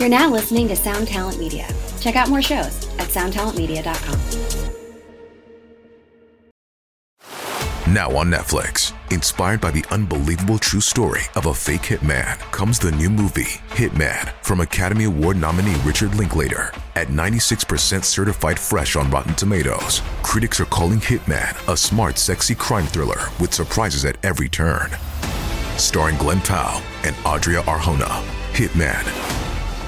You're now listening to Sound Talent Media. Check out more shows at soundtalentmedia.com. Now on Netflix, inspired by the unbelievable true story of a fake hitman, comes the new movie, Hitman, from Academy Award nominee Richard Linklater. At 96% certified fresh on Rotten Tomatoes, critics are calling Hitman a smart, sexy crime thriller with surprises at every turn. Starring Glen Powell and Adria Arjona, Hitman.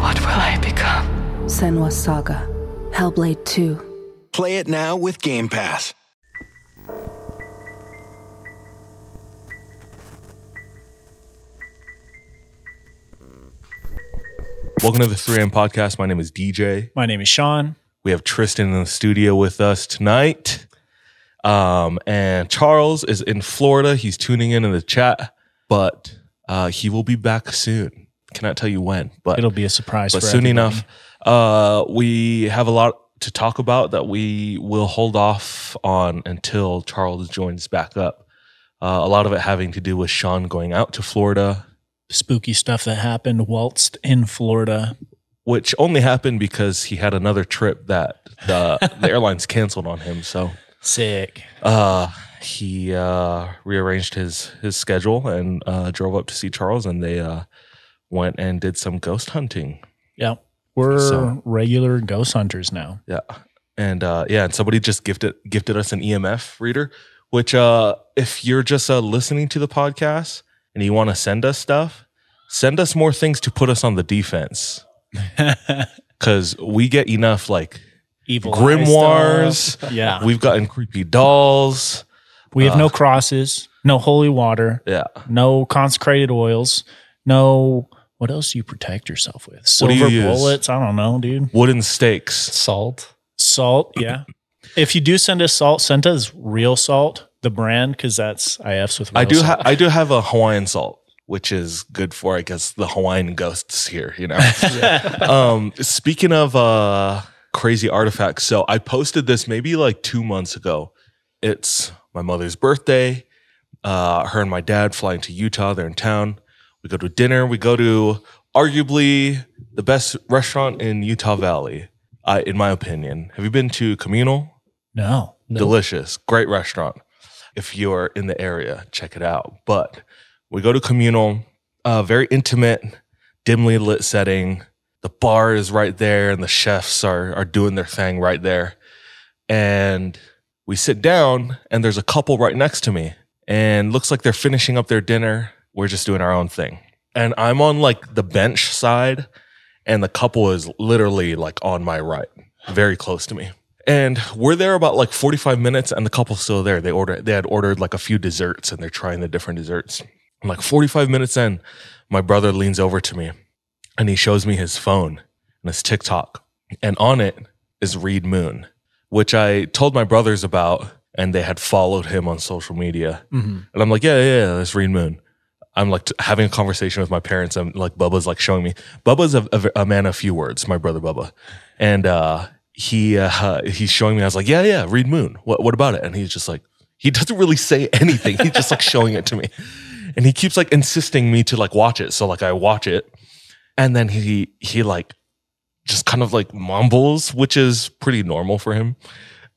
What will I become? Senua's Saga. Hellblade 2. Play it now with Game Pass. Welcome to the 3M podcast. My name is DJ. My name is Sean. We have Tristan in the studio with us tonight. Um, and Charles is in Florida. He's tuning in in the chat, but uh, he will be back soon. Cannot tell you when, but It'll be a surprise but soon everybody. enough. Uh, we have a lot to talk about that we will hold off on until Charles joins back up. Uh, a lot of it having to do with Sean going out to Florida, Spooky stuff that happened whilst in Florida. which only happened because he had another trip that the, the airlines canceled on him. So Sick. uh, he uh, rearranged his his schedule and uh, drove up to see Charles, and they uh, went and did some ghost hunting. Yeah. We're So- regular ghost hunters now. Yeah, and uh, yeah, and somebody just gifted gifted us an EMF reader. Which, uh, if you're just uh, listening to the podcast and you want to send us stuff, send us more things to put us on the defense because we get enough like Evil grimoires. Yeah. We've gotten creepy dolls. We have uh, no crosses, no holy water, Yeah. no consecrated oils, no. What else do you protect yourself with? What do Silver you use? bullets? I don't know, dude. Wooden stakes. Salt. Salt, yeah. if you do send us salt, send us real salt, the brand, because that's IFs with. Real I do salt. ha- I do have a Hawaiian salt, which is good for I guess the Hawaiian ghosts here, you know. um speaking of uh crazy artifacts, so I posted this maybe like 2 months ago. It's my mother's birthday. Uh her and my dad flying to Utah, they're in town. We go to dinner, we go to arguably the best restaurant in Utah Valley, uh, in my opinion. Have you been to Communal? no. delicious. Great restaurant. If you're in the area check it out. But we go to communal uh, very intimate dimly lit setting. The bar is right there and the chefs are are doing their thing right there. And we sit down and there's a couple right next to me. And looks like they're finishing up their dinner we're just doing our own thing and i'm on like the bench side and the couple is literally like on my right very close to me and we're there about like 45 minutes and the couple's still there. They ordered they had ordered like a few desserts and they're trying the different desserts. And like 45 minutes in, my brother leans over to me and he shows me his phone and his TikTok. And on it is Reid Moon, which I told my brothers about and they had followed him on social media. Mhm. And I'm like, yeah, yeah, yeah, that's Reid Moon. I'm like t- having a conversation with my parents. I'm like, Bubba's like showing me. Bubba's a, a, a man of few words, my brother Bubba. And uh, he uh, he's showing me. I was like, yeah, yeah, Reid Moon. What what about it? And he's just like, he doesn't really say anything. He's just like showing it to me, and he keeps like insisting me to like watch it. So like I watch it, and then he he like just kind of like mumbles, which is pretty normal for him.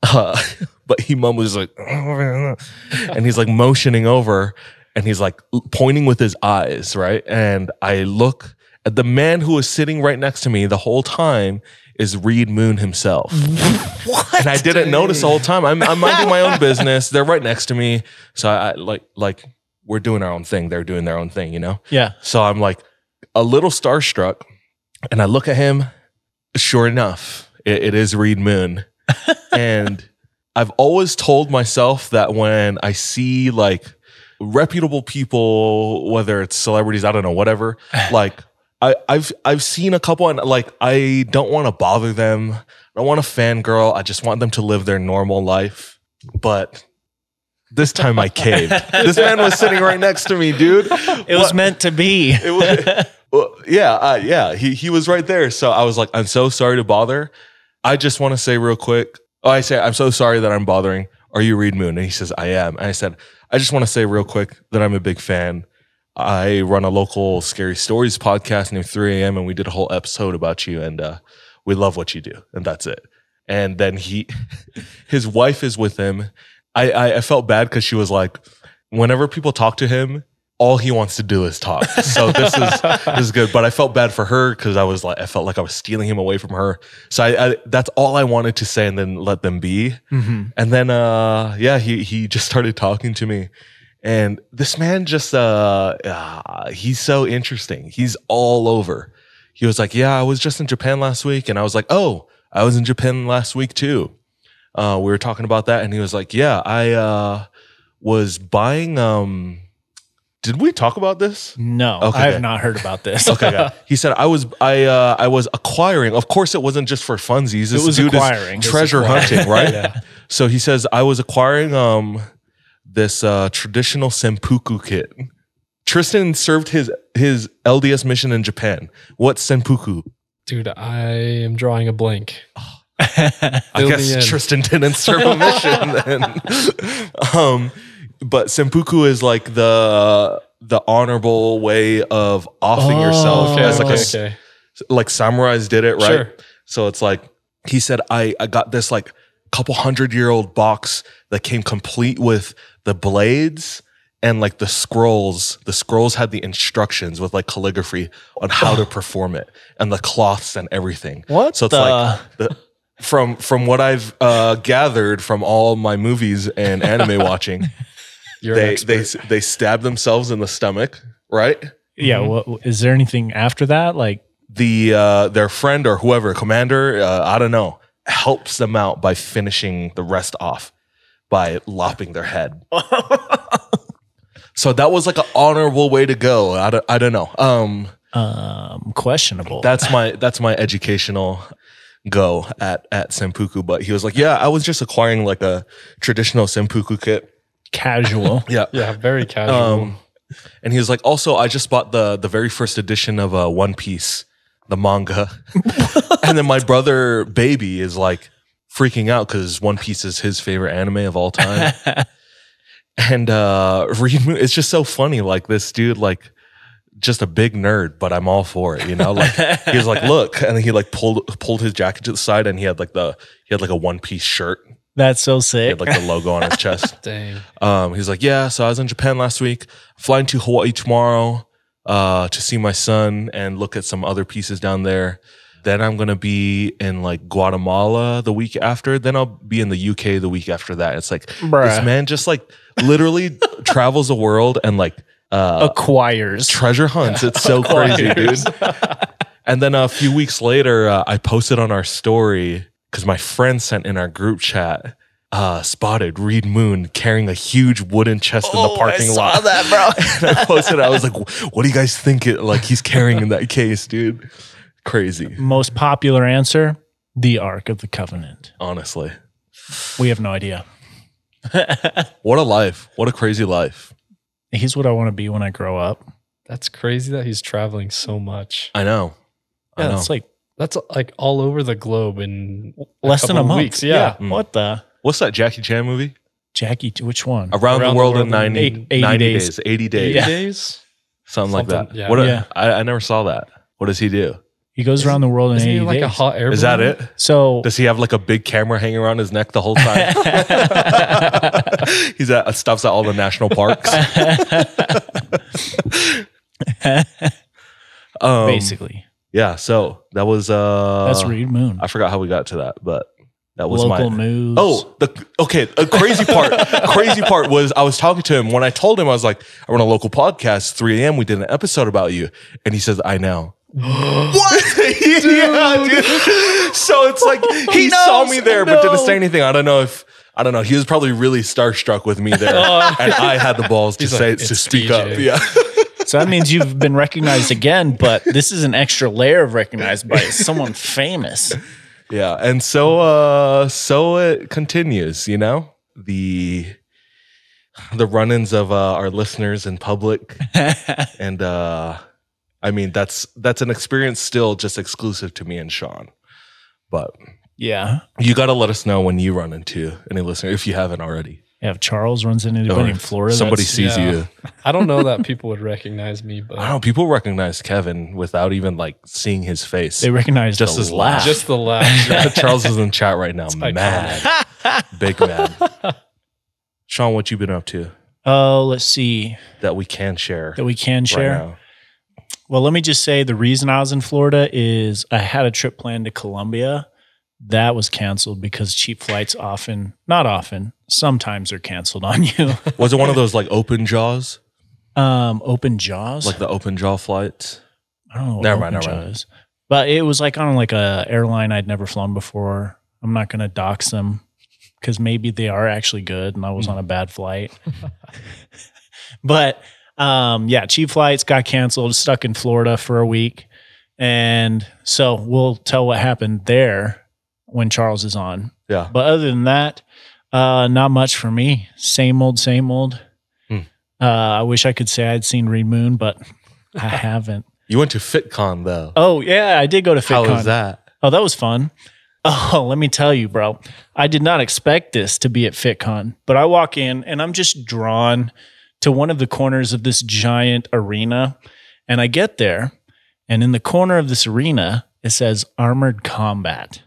Uh, but he mumbles like, and he's like motioning over, and he's like pointing with his eyes, right? And I look at the man who was sitting right next to me the whole time is Reid Moon himself. What? And I didn't notice the whole time. I'm, I'm minding my own business. They're right next to me. So I, I like like we're doing our own thing. They're doing their own thing, you know? Yeah. So I'm like a little starstruck and I look at him. Sure enough, it, it is Reid Moon. and I've always told myself that when I see like reputable people, whether it's celebrities, I don't know, whatever, like I, I've I've seen a couple and like I don't want to bother them. I don't want to fangirl. I just want them to live their normal life. But this time I caved. this man was sitting right next to me, dude. It was meant to be. It was, well, yeah, uh, yeah. He he was right there. So I was like, I'm so sorry to bother. I just want to say real quick. Oh, I say I'm so sorry that I'm bothering. Are you Reid Moon? And he says I am. And I said I just want to say real quick that I'm a big fan. I run a local scary stories podcast named 3 a.m. and we did a whole episode about you and uh, we love what you do and that's it. And then he, his wife is with him. I I, I felt bad because she was like, whenever people talk to him, all he wants to do is talk. So this is this is good. But I felt bad for her because I was like, I felt like I was stealing him away from her. So I, I that's all I wanted to say, and then let them be. And then uh yeah, he he just started talking to me. And this man just uh, uh he's so interesting. He's all over. He was like, "Yeah, I was just in Japan last week." And I was like, "Oh, I was in Japan last week too." Uh we were talking about that and he was like, "Yeah, I uh was buying um did we talk about this? No, Okay, I have not heard about this. Okay, good. he said I was I uh I was acquiring. Of course, it wasn't just for funsies. This was dude is acquiring. It's treasure acquiring. hunting, right? So he says I was acquiring um this uh traditional senpuku kit. Tristan served his his LDS mission in Japan. What senpuku? Dude, I am drawing a blank. I Fill me in. guess Tristan didn't serve a mission then. um, but sempuku is like the the honorable way of offing yourself Okay, as like okay, s- okay. like samurais did it, right? Sure. So it's like he said, I I got this like couple hundred year old box that came complete with the blades and like the scrolls. The scrolls had the instructions with like calligraphy on how to perform it and the cloths and everything. What So it's the- like the, from from what I've uh, gathered from all my movies and anime watching, You're they they they stab themselves in the stomach, right? yeah. Is there anything after that? Like, the uh, their friend or whoever commander uh, I don't know helps them out by finishing the rest off by lopping their head. so that was like an honorable way to go. I don't, I don't know. Um, um, questionable. that's my that's my educational go at at senpuku. But he was like, yeah, I was just acquiring like a traditional senpuku kit. Casual. Yeah. yeah, very casual. Um, and he was like, also, I just bought the the very first edition of uh, One Piece, the manga. and then my brother baby is like freaking out because One Piece is his favorite anime of all time. and uh Reid it's just so funny. Like this dude, like just a big nerd, but I'm all for it. You know, like he was like, look, and then he like pulled pulled his jacket to the side, and he had like the he had like a One Piece shirt. That's so He sick. had like the logo on his chest. Dang. Um, he's like, yeah. So I was in Japan last week, flying to Hawaii tomorrow uh, to see my son and look at some other pieces down there. Then I'm gonna be in like Guatemala the week after. Then I'll be in the UK the week after that. It's like Bruh. this man just like literally travels the world and like uh, Acquires. treasure hunts. It's so crazy, dude. And then a few weeks later, uh, I posted on our story because my friend sent in our group chat. Uh, spotted Reid Moon carrying a huge wooden chest in the parking lot. that, bro. and I posted. I was like, "What do you guys think? It like he's carrying in that case, dude? Crazy, Most popular answer: the Ark of the Covenant. honestly. We have no idea. What a life! What a crazy life! He's what I want to be when I grow up. That's crazy that he's traveling so much. I know. I Yeah, know. it's like That's like all over the globe in less than a month. weeks, yeah. Mm. What the What's that Jackie Chan movie? Jackie? Which one? Around, the world in 90, Eight- 80 90 days. days. 80 days. Yeah. days. Something, like that. yeah. What a- Yeah. I, I never saw that. What does he do? He goes around the world in Isn't eighty he like days. a hot air Is that it? so Does he have like a big camera hanging around his neck the whole time? He's at stops at all the national parks. um, basically, yeah. So that was uh, that's Reid Moon. I forgot how we got to that, but that was Local my news. Oh, the okay. A crazy part. crazy part was I was talking to him when I told him I was like, I run a local podcast. 3 a.m. We did an episode about you, and he says, I know. what? yeah, dude. So it's like he saw me there, but didn't say anything. I don't know if I don't know. He was probably really starstruck with me there, and I had the balls to He's say like, to "It's speak DJ." up. Yeah. So that means you've been recognized again, but this is an extra layer of recognized by someone famous. Yeah, and so uh so it continues, you know? The the run-ins of uh, our listeners in public and uh I mean that's that's an experience still just exclusive to me and Sean. But Yeah. you got to let us know when you run into any listener if you haven't already. Yeah, if Charles runs into anybody Or in Florida, somebody that's- sees yeah. you. I don't know that people would recognize me, but I don't know. People recognize Kevin without even like seeing his face. they recognize Just the his laugh. laugh. just the laugh. Yeah, Charles is in chat right now. iconic. Mad. Big mad. Sean, what you been up to oh, let's see that we can share that we can right share. now? Well, let me just say the reason I was in Florida is I had a trip planned to Colombia. That was canceled because cheap flights often, not often, sometimes are canceled on you. Was it one of those like open jaws? um, open jaws. Like the open jaw flights? I don't know. What Never mind, never mind. But it was like on like a airline I'd never flown before. I'm not going to dox them because maybe they are actually good and I was on a bad flight. but um, yeah, cheap flights got canceled, stuck in Florida for a week. And so we'll tell what happened there when Charles is on. Yeah. But other than that, uh, not much for me. Same old, same old. Hmm. Uh, I wish I could say I'd seen Reid Moon, but I haven't. You went to FitCon though. Oh yeah, I did go to FitCon. How was that? Oh, that was fun. Oh, let me tell you, bro. I did not expect this to be at FitCon, but I walk in and I'm just drawn to one of the corners of this giant arena. And I get there, and in the corner of this arena, it says armored combat.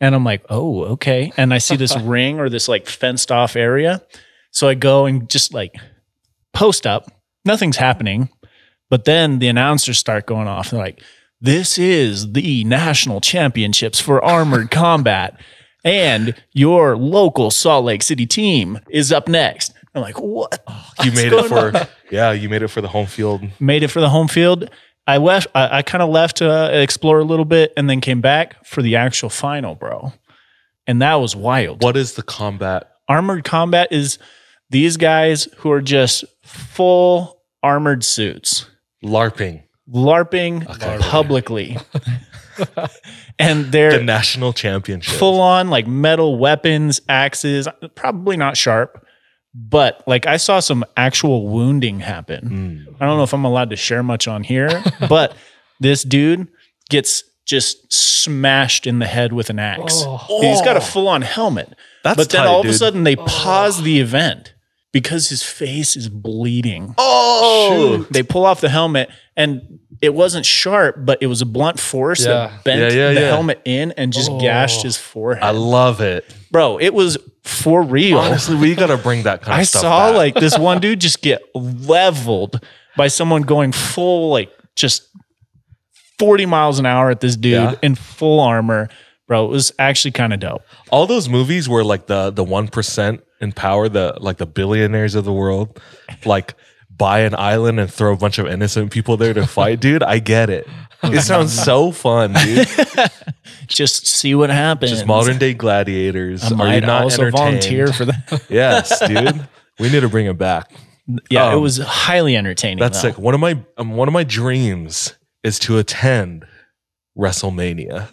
And I'm like, oh, okay. And I see this ring or this like fenced off area. So I go and just like post up. Nothing's happening. But then the announcers start going off. They're like, this is the national championships for armored combat. And your local Salt Lake City team is up next. I'm like, what? You What's made it for on? yeah, you made it for the home field. made it for the home field. I left. I, I kind of left to uh, explore a little bit, and then came back for the actual final, bro. And that was wild. What is the combat? armored combat is these guys who are just full armored suits, LARPing. larping Okay. publicly, and they're the national championship. full on like metal weapons, axes. Probably not sharp, but like I saw some actual wounding happen. Mm. I don't know if I'm allowed to share much on here, but this dude gets just smashed in the head with an axe. He's got a full on helmet. That's but then tight, all of a dude. sudden they pause the event because his face is bleeding. Oh, They pull off the helmet and it wasn't sharp, but it was a blunt force Yeah. that bent Yeah, yeah, the helmet in and just Oh. gashed his forehead. I love it. Bro, it was for real. Honestly, we got to bring that kind of I stuff saw back. like this one dude just get leveled by someone going full like just 40 miles an hour at this dude in full armor. Bro, it was actually kind of dope. all those movies where like the the one percent in power, the like the billionaires of the world, like buy an island and throw a bunch of innocent people there to fight, dude. I get it. It sounds so fun, dude. Just see what happens. Just modern day gladiators. I Are you not also entertained? volunteer for that. Yes, dude. We need to bring it back. yeah, it Um, was highly entertaining. That's though. sick. One of my um, one of my dreams is to attend WrestleMania.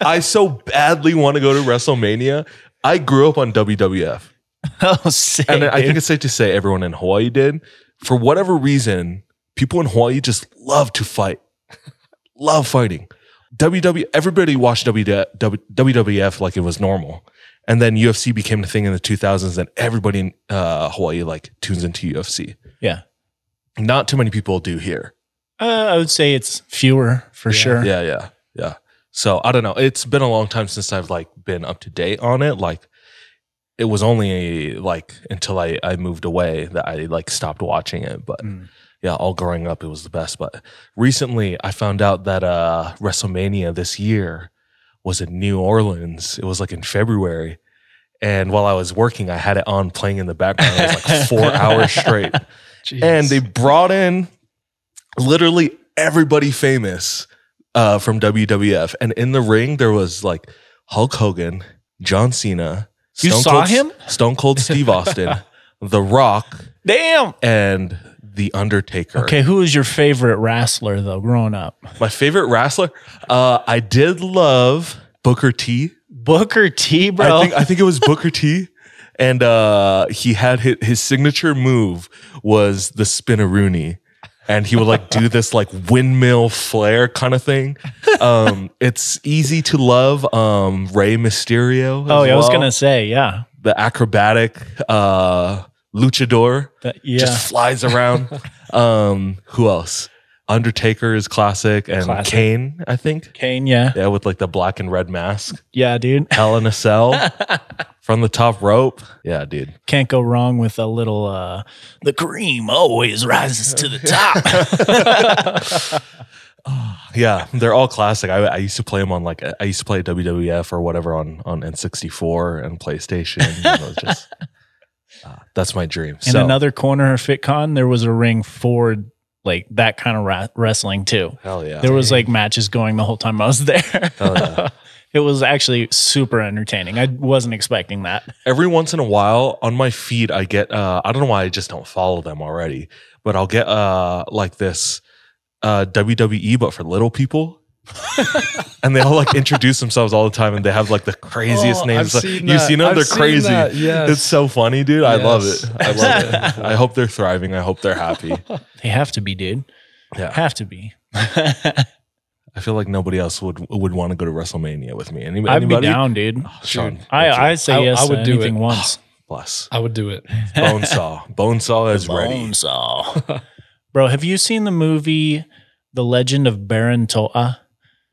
I so badly want to go to WrestleMania. I grew up on WWF. Oh, sick. And I think dude. it's safe to say everyone in Hawaii did. For whatever reason, people in Hawaii just love to fight, love fighting. WW, everybody watched WW, WWF like it was normal. And then UFC became the thing in the 2000s, and everybody in uh, Hawaii like tunes into UFC. yeah. Not too many people do here. Uh, I would say it's fewer for sure. Yeah, yeah, yeah. So I don't know. It's been a long time since I've like been up to date on it. Like it was only like until I I moved away that I like stopped watching it. But Mm. yeah, all growing up it was the best. But recently I found out that uh WrestleMania this year was in New Orleans. It was like in February. And while I was working, I had it on playing in the background. It was like four hours straight. Jeez. And they brought in literally everybody famous uh, from WWF. And in the ring, there was like Hulk Hogan, John Cena, You saw Cold, him? Stone Cold Steve Austin, The Rock, Damn. and The Undertaker. Okay, who was your favorite wrestler though, growing up? My favorite wrestler, uh, I did love Booker T. Booker T, bro. I think I think it was Booker T. And uh, he had his, his signature move was the spinaroonie. And he would like do this like windmill flare kind of thing. Um, it's easy to love. Um, Rey Mysterio. oh, yeah, I was gonna say, yeah, the acrobatic uh, luchador That- yeah. just flies around. um, who else? Undertaker is classic, and Classic. Kane, I think. Kane, yeah, Yeah, with like the black and red mask. yeah, dude. Hell in a cell from the top rope. Yeah, dude. Can't go wrong with a little. uh The cream always rises to the top. Yeah, they're all classic. I, I used to play them on like I used to play WWF or whatever on on N64 and PlayStation. and it was just, uh, that's my dream. In so, another corner of FitCon, there was a ring for like that kind of ra- wrestling too. hell yeah, There was like matches going the whole time I was there. Hell yeah. it was actually super entertaining. I wasn't expecting that. every once in a while on my feed i get uh i don't know why i just don't follow them already but i'll get uh like this uh wwe but for little people. And they all like introduce themselves all the time and they have like the craziest Oh, names. I've Like, seen you've seen them I've they're seen crazy. that, yes. it's so funny dude. I love it. I love it. I hope they're thriving. I hope they're happy. They have to be, dude. yeah. Have to be. I feel like nobody else would would want to go to wrestlemania with me Any, I'd be down, dude. sean I I say I- yes I to would do anything it. once. bless I would do it. bonesaw bonesaw is ready Bonesaw. Bro, have you seen the movie The Legend of Baron To'a?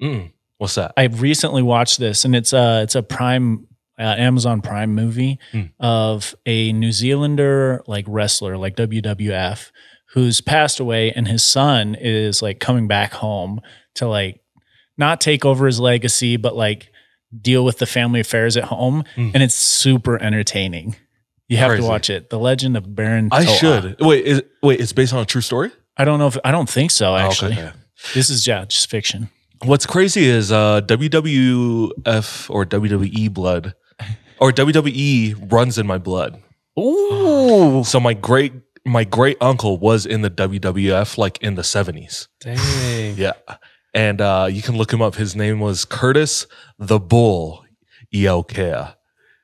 Mm, what's that I recently watched this, and it's a it's a Prime uh, Amazon Prime movie Hmm. of a New Zealander like wrestler, like WWF, who's passed away, and his son is like coming back home to like not take over his legacy, but like deal with the family affairs at home, Hmm. and it's super entertaining. You have Crazy. to watch it. The Legend of Baron. i To'a. should wait is wait it's based on a true story I don't know if I don't think so. Oh, Actually, okay. this is yeah, just fiction. What's crazy is uh, WWF or WWE blood or WWE runs in my blood. Ooh, So my great my great uncle was in the WWF like in the 70s. Dang. Yeah. And uh, you can look him up. His name was Curtis the Bull Iaukea.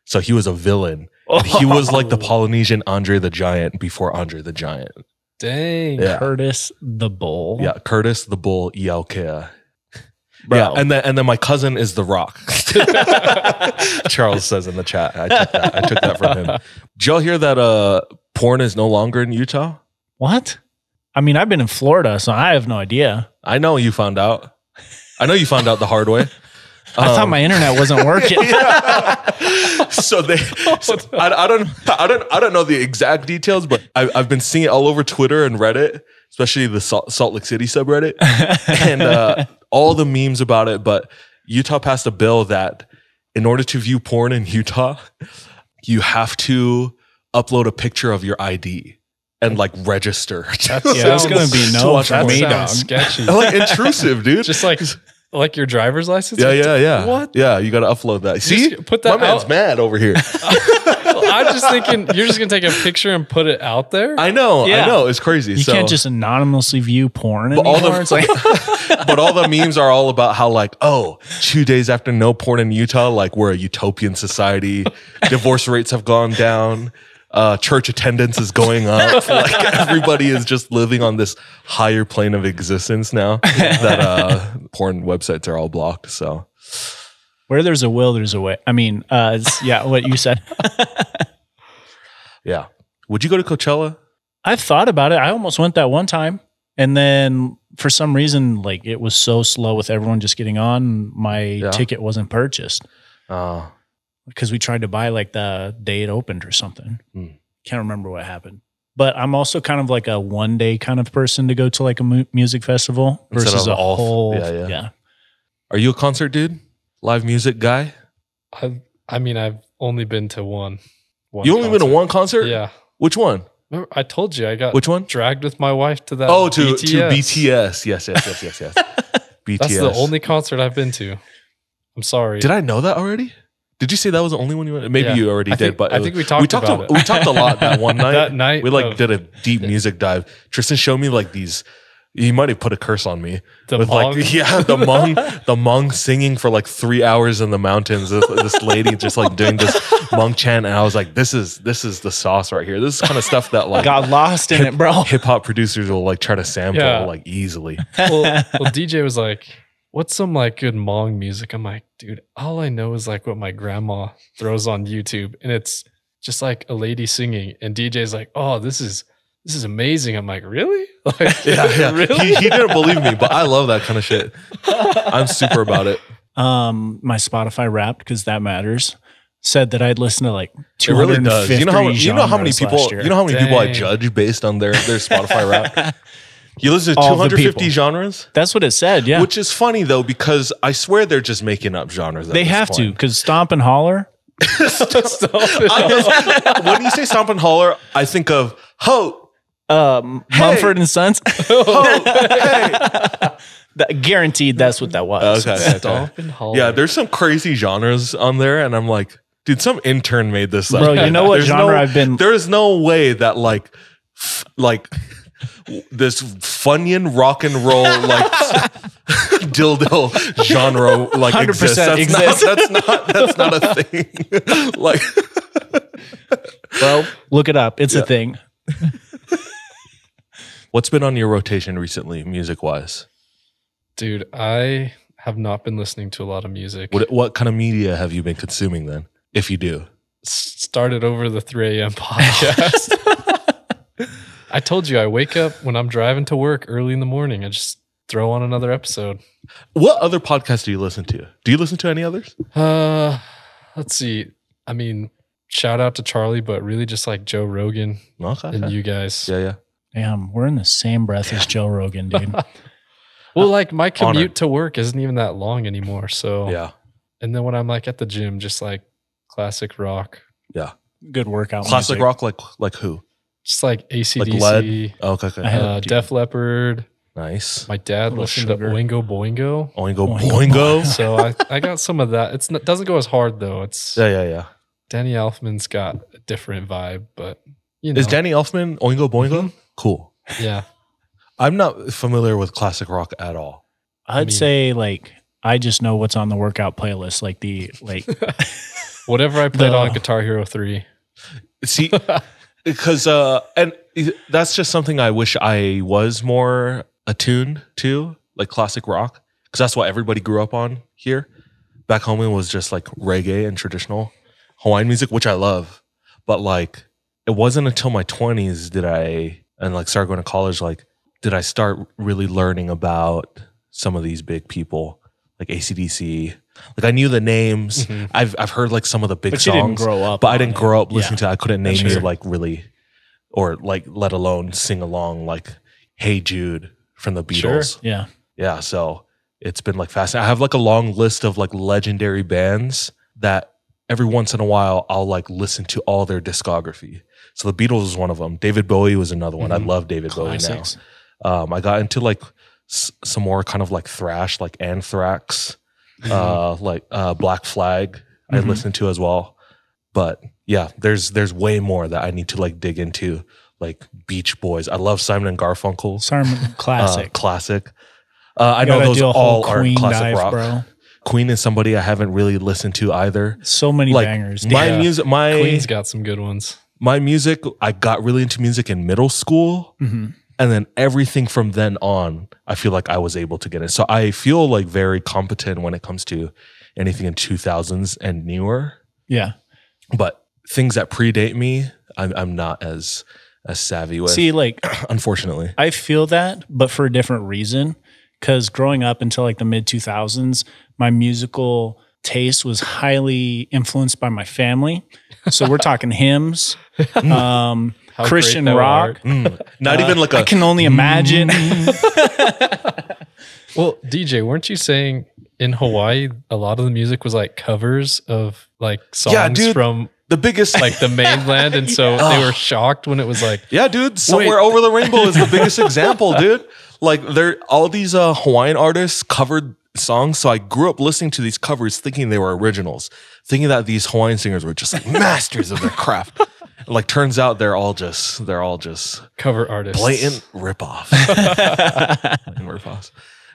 So he was a villain. He was like the Polynesian Andre the Giant before Andre the Giant. Dang. Yeah. Curtis the Bull. Yeah, Curtis the Bull Iaukea. Bro. Yeah, and then and then my cousin is the Rock. Charles says in the chat. I took that. I took that from him. Did y'all hear that uh porn is no longer in Utah? What? I mean, I've been in Florida, so I have no idea. I know you found out. I know you found out the hard way. I thought my internet wasn't working. So they, so I, I don't, I don't, I don't know the exact details, but I, I've been seeing it all over Twitter and Reddit, especially the Salt, Salt Lake City subreddit, and uh, all the memes about it. But Utah passed a bill that in order to view porn in Utah, you have to upload a picture of your ID and like register. yeah, it's gonna be To no watch for porn. me, sounds dog. sketchy. like intrusive, dude. Just like like your driver's license. yeah, yeah, yeah. What? Yeah, you got to upload that. See, Just put that my man's mad over here. I'm just thinking you're just gonna take a picture and put it out there. I know, Yeah. I know. It's crazy. You so, can't just anonymously view porn But all the- it's like, but all the memes are all about how like, oh, two days after no porn in Utah, like we're a utopian society. Divorce rates have gone down. Uh, church attendance is going up. like everybody is just living on this higher plane of existence now that uh, porn websites are all blocked. So where there's a will, there's a way. I mean, uh, yeah, what you said. yeah, would you go to Coachella? I've thought about it. I almost went that one time. And then for some reason, like it was so slow with everyone just getting on, my ticket wasn't purchased Uh, because we tried to buy like the day it opened or something. Hmm. Can't remember what happened. But I'm also kind of like a one day kind of person to go to like a mu- music festival Instead versus of a all- whole. yeah, yeah. yeah. are you a concert dude? Live music guy? I I mean I've only been to one. one you only been to one concert? Yeah. Which one? Remember, I told you I got Which one? dragged with my wife to that. oh, to BTS. to BTS. Yes, yes, yes, yes, yes. BTS. That's the only concert I've been to. I'm sorry. Did I know that already? Did you say that was the only one you went? Maybe Yeah. you already I did, think- but I it think we talked we talked about a, it. we talked a lot that one night. That night we like of- did a deep music dive. Tristan showed me like these. He might have put a curse on me The with Hmong? like yeah the Hmong the Hmong singing for like three hours in the mountains. This, this lady just like doing this Hmong chant, and I was like, this is this is the sauce right here. This is kind of stuff that like Got lost in it, bro. hip hop producers will like try to sample Yeah. like easily. well, well, DJ was like, "What's some like good Hmong music?" I'm like, "Dude, all I know is like what my grandma throws on YouTube, and it's just like a lady singing." And DJ's like, "Oh, this is this is amazing." I'm like, "Really? Like, Yeah, yeah. really?" He, he didn't believe me, but I love that kind of shit. I'm super about it. Um, my Spotify Wrapped because that matters. Said that I'd listen to like It really does. You know how you know how many people you know how many people I judge based on their their Spotify rap. You listen to All the 250 people. genres, That's what it said. Yeah, which is funny though because I swear they're just making up genres. at they this have to point. because Stomp and Holler. I- when you say Stomp and Holler, I think of ho Um, Hey. Mumford and Sons. ho hey. That- guaranteed, that's what that was. Okay, okay. Stomp and holler. Yeah, there's some crazy genres on there, and I'm like, dude, some intern made this. up. Bro, you know what There's genre no- I've been- There is no way that like, f- like this Funyun rock and roll like dildo genre like 100% exists. That's exists. Not, that's not. That's not a thing. like, well, look it up. It's a thing. what's been on your rotation recently, music wise? dude, I have not been listening to a lot of music. What what kind of media have you been consuming then? If you do, started over the 3 a.m. podcast. I told you I wake up when I'm driving to work early in the morning. I just throw on another episode. what other podcasts do you listen to? Do you listen to any others? Uh, let's see. I mean, shout out to Charlie, but really just like Joe Rogan Okay. and you guys. Yeah, yeah. Damn, we're in the same breath as Joe Rogan, dude. Well, like my commute Honored. to work isn't even that long anymore. So Yeah. And then when I'm like at the gym, just like classic rock, Yeah. Good workout. Classic music. rock like like who? Just like Like ACDC, lead? Oh, okay, okay. Uh, Dude. Def Leppard. nice. My dad Little listened sugar. to Oingo Boingo. Oingo Oingo Boingo. So I, I got some of that. It's not, doesn't go as hard though. It's Yeah, yeah, yeah. Danny Elfman's got a different vibe, but you know, Is Danny Elfman Oingo Boingo? Mm-hmm. Cool. yeah. I'm not familiar with classic rock at all. I'd mean- say like I just know what's on the workout playlist, like the like Whatever I played The- on Guitar Hero 3. See, because uh, and that's just something I wish I was more attuned to, like classic rock, because that's what everybody grew up on here. Back home, it was just like reggae and traditional Hawaiian music, which I love. But like, it wasn't until my 20s did I, and like started going to college, like, did I start really learning about some of these big people, like ACDC. Like I knew the names. I've I've heard like some of the big But songs, didn't grow up but I didn't it. grow up Yeah. listening to. I couldn't name Sure. you like really, or like let alone sing along like "Hey Jude" from the Sure. Beatles. yeah. Yeah, so it's been like fascinating. I have like a long list of like legendary bands that every once in a while I'll like listen to all their discography. So the Beatles is one of them. David Bowie was another one. I love David Classics. Bowie now. Um, I got into like s- some more kind of like thrash, like Anthrax, uh, like uh, Black Flag. I listened to as well. But yeah, there's there's way more that I need to like dig into, like Beach Boys. I love Simon and Garfunkel. Simon Uh, classic. classic. Uh, I know those do a whole all are classic dive, rock. bro. Queen is somebody I haven't really listened to either. So many Like bangers. my Yeah. music, my Queen's got some good ones. my music. I got really into music in middle school, Mhm. And then everything from then on, I feel like I was able to get it. So I feel like very competent when it comes to anything in 2000s and newer. Yeah. But things that predate me, I'm, I'm not as as savvy with. See, like unfortunately, I feel that, but for a different reason. Because growing up until like the mid 2000s, my musical taste was highly influenced by my family. So we're talking hymns, um, How Christian thou rock. Mm. not even like a I can only imagine. Well, DJ, weren't you saying in Hawaii a lot of the music was like covers of like songs Yeah, dude. from the biggest like the mainland, and so they were shocked when it was like Yeah, dude. Somewhere over the rainbow is the biggest example, dude. Like there all these uh Hawaiian artists covered songs. So I grew up listening to these covers thinking they were originals, thinking that these Hawaiian singers were just like masters of their craft. Like turns out they're all just they're all just Cover artists. blatant ripoffs. blatant ripoffs.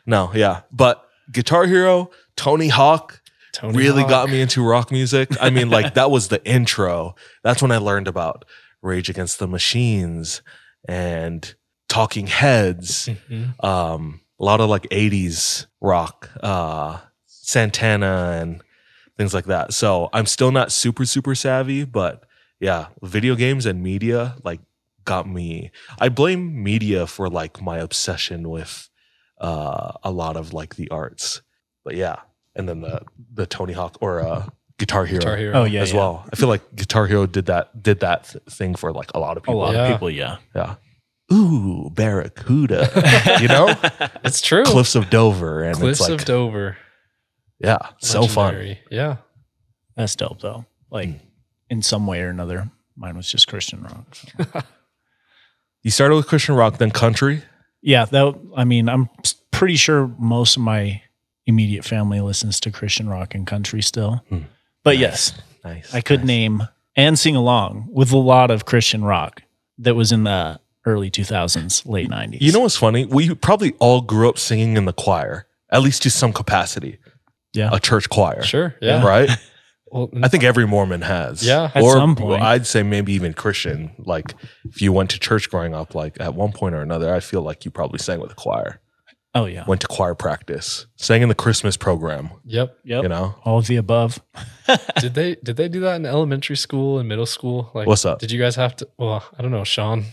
No, yeah. But Guitar Hero, Tony Hawk Tony really Hawk. got me into rock music. I mean, like that was the intro. That's when I learned about Rage Against the Machines and Talking Heads. Mhm. Um, a lot of like 80s rock, uh, Santana and things like that. So I'm still not super, super savvy, but yeah, video games and media like got me. I blame media for like my obsession with uh, a lot of like the arts. But yeah, and then the the Tony Hawk or uh, Guitar Hero, Guitar Hero. Oh yeah, as yeah. well. I feel like Guitar Hero did that did that th- thing for like a lot of people. A people. lot Yeah. of people, yeah. Yeah. Ooh, Barracuda. you know, It's true. Cliffs of Dover, and Cliffs it's like of Dover. yeah, so fun. Yeah. That's dope though. Like in some way or another. Mine was just Christian rock. so. You started with Christian rock, then country. yeah, that I mean, I'm pretty sure most of my immediate family listens to Christian rock and country still. Hmm. But Nice. yes, Nice. I could nice. name and sing along with a lot of Christian rock that was in the early 2000s, late 90s. You know what's funny? We probably all grew up singing in the choir, at least to some capacity, yeah. a church choir. Sure. Yeah. Right? Well, I think every Mormon has. Yeah. At or some point. I'd say maybe even Christian. Like if you went to church growing up, like at one point or another, I feel like you probably sang with a choir. Oh yeah. Went to choir practice, sang in the Christmas program. Yep. Yep. You know, All of the above. did they did they do that in elementary school and middle school? Like What's up? Did you guys have to well, I don't know, Sean.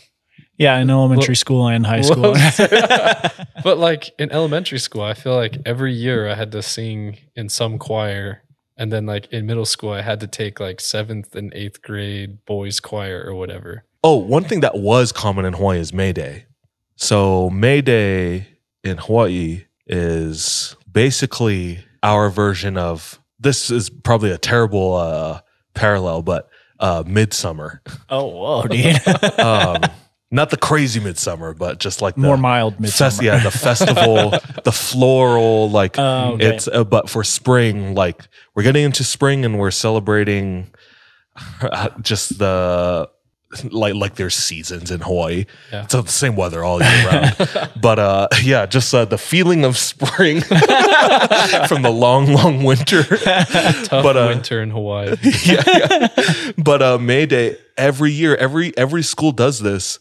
Yeah, in elementary Well- school and high school. but like in elementary school, I feel like every year I had to sing in some choir. And then like in middle school, I had to take like seventh and eighth grade boys choir or whatever. Oh, one thing that was common in Hawaii is May Day. So May Day in Hawaii is basically our version of this is probably a terrible uh, parallel, but uh, midsummer. oh, whoa, dude. Um, not the crazy midsummer, but just like the More mild midsummer. fest- yeah, the festival, the floral, like Oh, okay. it's. Uh, but for spring, like we're getting into spring and we're celebrating uh, just the like like there's seasons in Hawaii. Yeah. It's the same weather all year round. but uh, yeah, just uh, the feeling of spring from the long, long winter. Tough But, uh, winter in Hawaii. yeah, yeah. But uh, May Day every year, every every school does this.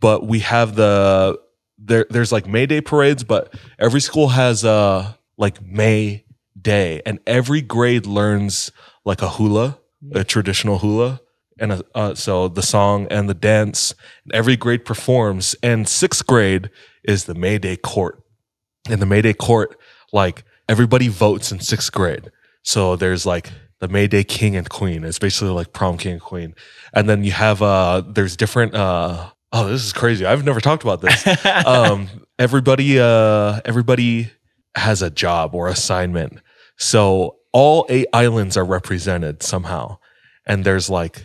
But we have the there. There's like May Day parades, but every school has uh like May Day, and every grade learns like a hula, a traditional hula, and uh, so the song and the dance. Every grade performs, and sixth grade is the May Day court. In the May Day court, like everybody votes in sixth grade. So there's like the May Day king and queen. It's basically like prom king and queen. And then you have uh there's different uh oh this is crazy. I've never talked about this. um everybody uh everybody has a job or assignment. So all eight islands are represented somehow. And there's like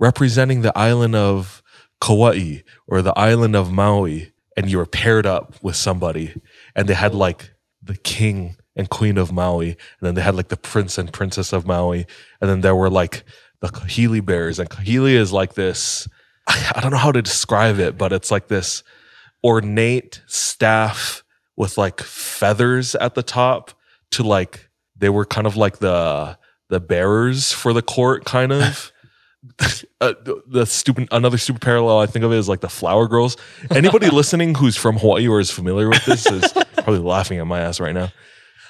representing the island of Kauai or the island of Maui and you were paired up with somebody and they had like the king and queen of Maui and then they had like the prince and princess of Maui and then there were like the Kahili bears and Kahili is like this I don't know how to describe it but it's like this ornate staff with like feathers at the top to like they were kind of like the the bearers for the court kind of uh, the, the stupid another stupid parallel I think of it is like the flower girls. Anybody listening who's from Hawaii or is familiar with this is probably laughing at my ass right now.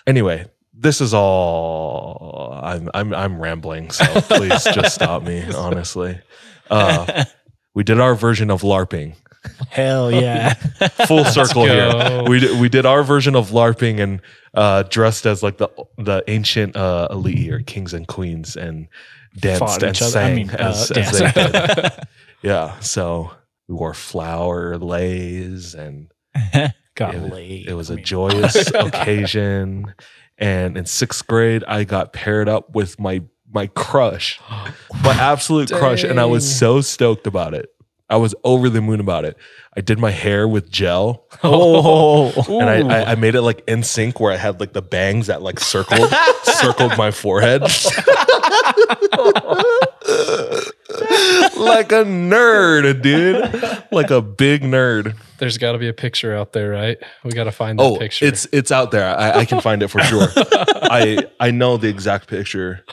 Anyway, this is all I'm I'm I'm rambling, so please just stop me. Honestly, uh, we did our version of LARPing. Hell yeah. Full circle here. We did, we did our version of LARPing and uh, dressed as like the the ancient uh, elite or kings and queens and danced and sang I mean, as, uh, as they did. Yeah, so we wore flower leis and Got it, laid. it was I a joyous occasion. And in sixth grade, I got paired up with my my crush, my absolute crush, and I was so stoked about it. I was over the moon about it. I did my hair with gel Oh, and I, I, I made it like in sync where I had like the bangs that like circled circled my forehead. Like a nerd, dude. Like a big nerd. There's got to be a picture out there, right? We got to find that Oh, picture. it's it's out there. I, I can find it for sure. I I know the exact picture.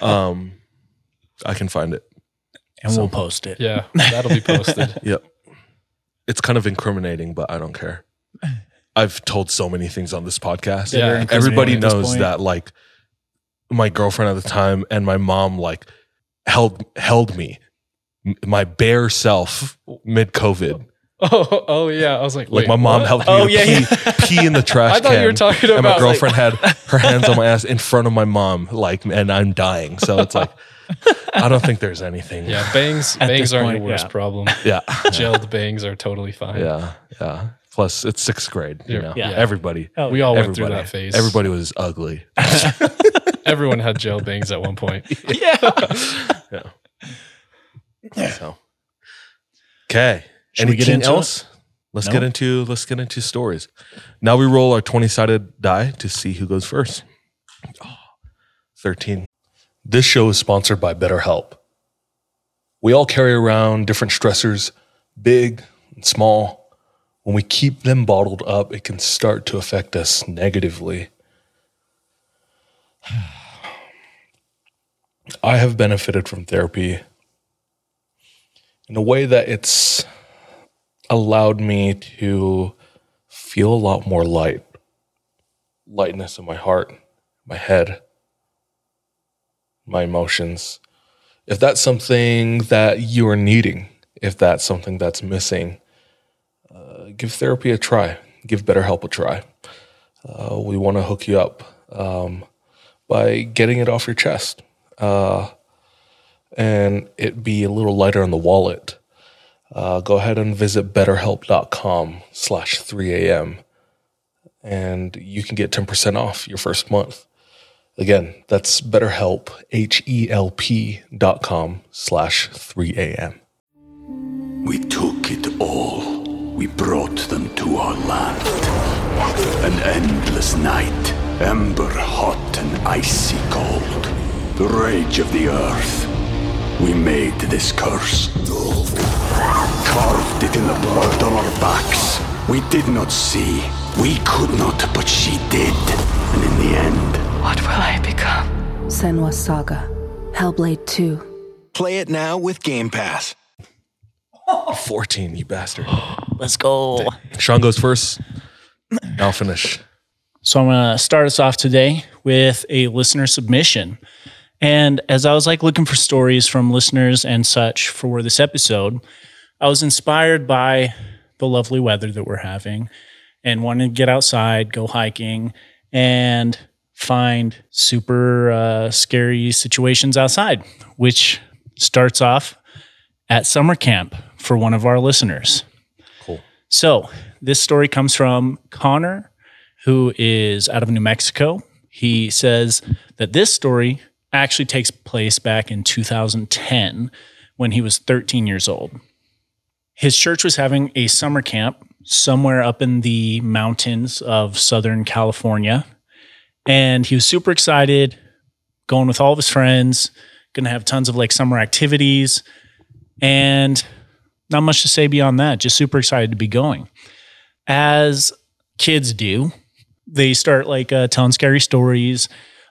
Um, I can find it. and we'll post it. yeah, that'll be posted. Yep. It's kind of incriminating, but I don't care. I've told so many things on this podcast. Yeah. Everybody incriminating at this knows that like my girlfriend at the time and my mom like held held me my bare self mid COVID. oh, oh yeah. I was like, Like wait, my mom what? helped me Oh, yeah, pee, pee in the trash I thought can. you were talking about. and my about, like- girlfriend had her hands on my ass in front of my mom, like, and I'm dying. So it's like, I don't think there's anything. Yeah, bangs At bangs aren't point, your worst yeah. problem. Yeah. Gelled bangs are totally fine. Yeah. Yeah. Plus, it's sixth grade. You Yeah. know, Yeah. everybody. Oh, We all went everybody, through that phase. Everybody was ugly. Everyone had gel bangs at one point. yeah. So, okay. Should we get Anything into it? else? Let's No? get into let's get into stories. Now we roll our twenty sided die to see who goes first. Thirteen. This show is sponsored by BetterHelp. We all carry around different stressors, big and small. When we keep them bottled up, it can start to affect us negatively. I have benefited from therapy in a way that it's allowed me to feel a lot more light lightness in my heart, my head, my emotions. If that's something that you are needing, if that's something that's missing, uh, give therapy a try. Give BetterHelp a try. Uh, we want to hook you up um, by getting it off your chest uh, and it be a little lighter on the wallet. Uh, go ahead and visit betterhelp.com slash 3am and you can get 10% off your first month. Again, that's betterhelp, H-E-L-P dot com slash 3am. We took it all. We brought them to our land. An endless night, ember hot and icy cold. The rage of the earth. We made this curse. Carved it in the blood on our backs. We did not see. We could not, but she did. And in the end, What will I become? Senua's Saga. Hellblade 2. Play it now with Game Pass. 14, you bastard. Let's go. Sean goes first. I'll finish. So I'm gonna start us off today with a listener submission. And as I was like looking for stories from listeners and such for this episode, I was inspired by the lovely weather that we're having and wanted to get outside, go hiking, and find super uh, scary situations outside, which starts off at summer camp for one of our listeners. Cool. So this story comes from Connor, who is out of New Mexico. He says that this story actually takes place back in 2010 when he was 13 years old. His church was having a summer camp somewhere up in the mountains of Southern California. And he was super excited, going with all of his friends, going to have tons of like summer activities. And not much to say beyond that, just super excited to be going. As kids do, they start like uh, telling scary stories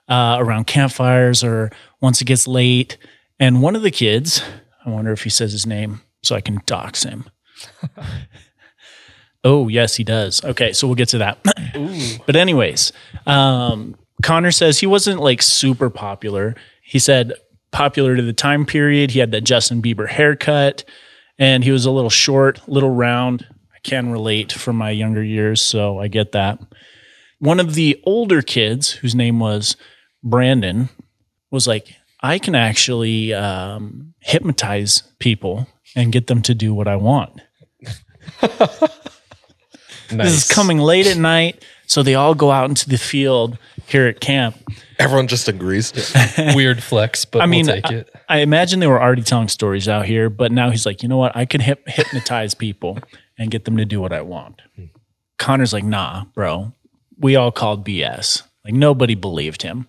uh, around campfires or once it gets late. And one of the kids, I wonder if he says his name so I can dox him. oh, yes, he does. Okay, so we'll get to that. but, anyways, um, Connor says he wasn't like super popular. He said popular to the time period. He had that Justin Bieber haircut and he was a little short, little round. I can relate from my younger years, so I get that. One of the older kids, whose name was Brandon, was like, I can actually um, hypnotize people and get them to do what I want. This is coming late at night. So they all go out into the field here at camp. Everyone just agrees. To weird flex, but I mean, we'll take it. I imagine they were already telling stories out here, but now he's like, you know what? I can hip- hypnotize people and get them to do what I want. Connor's like, nah, bro. We all called BS. Like nobody believed him.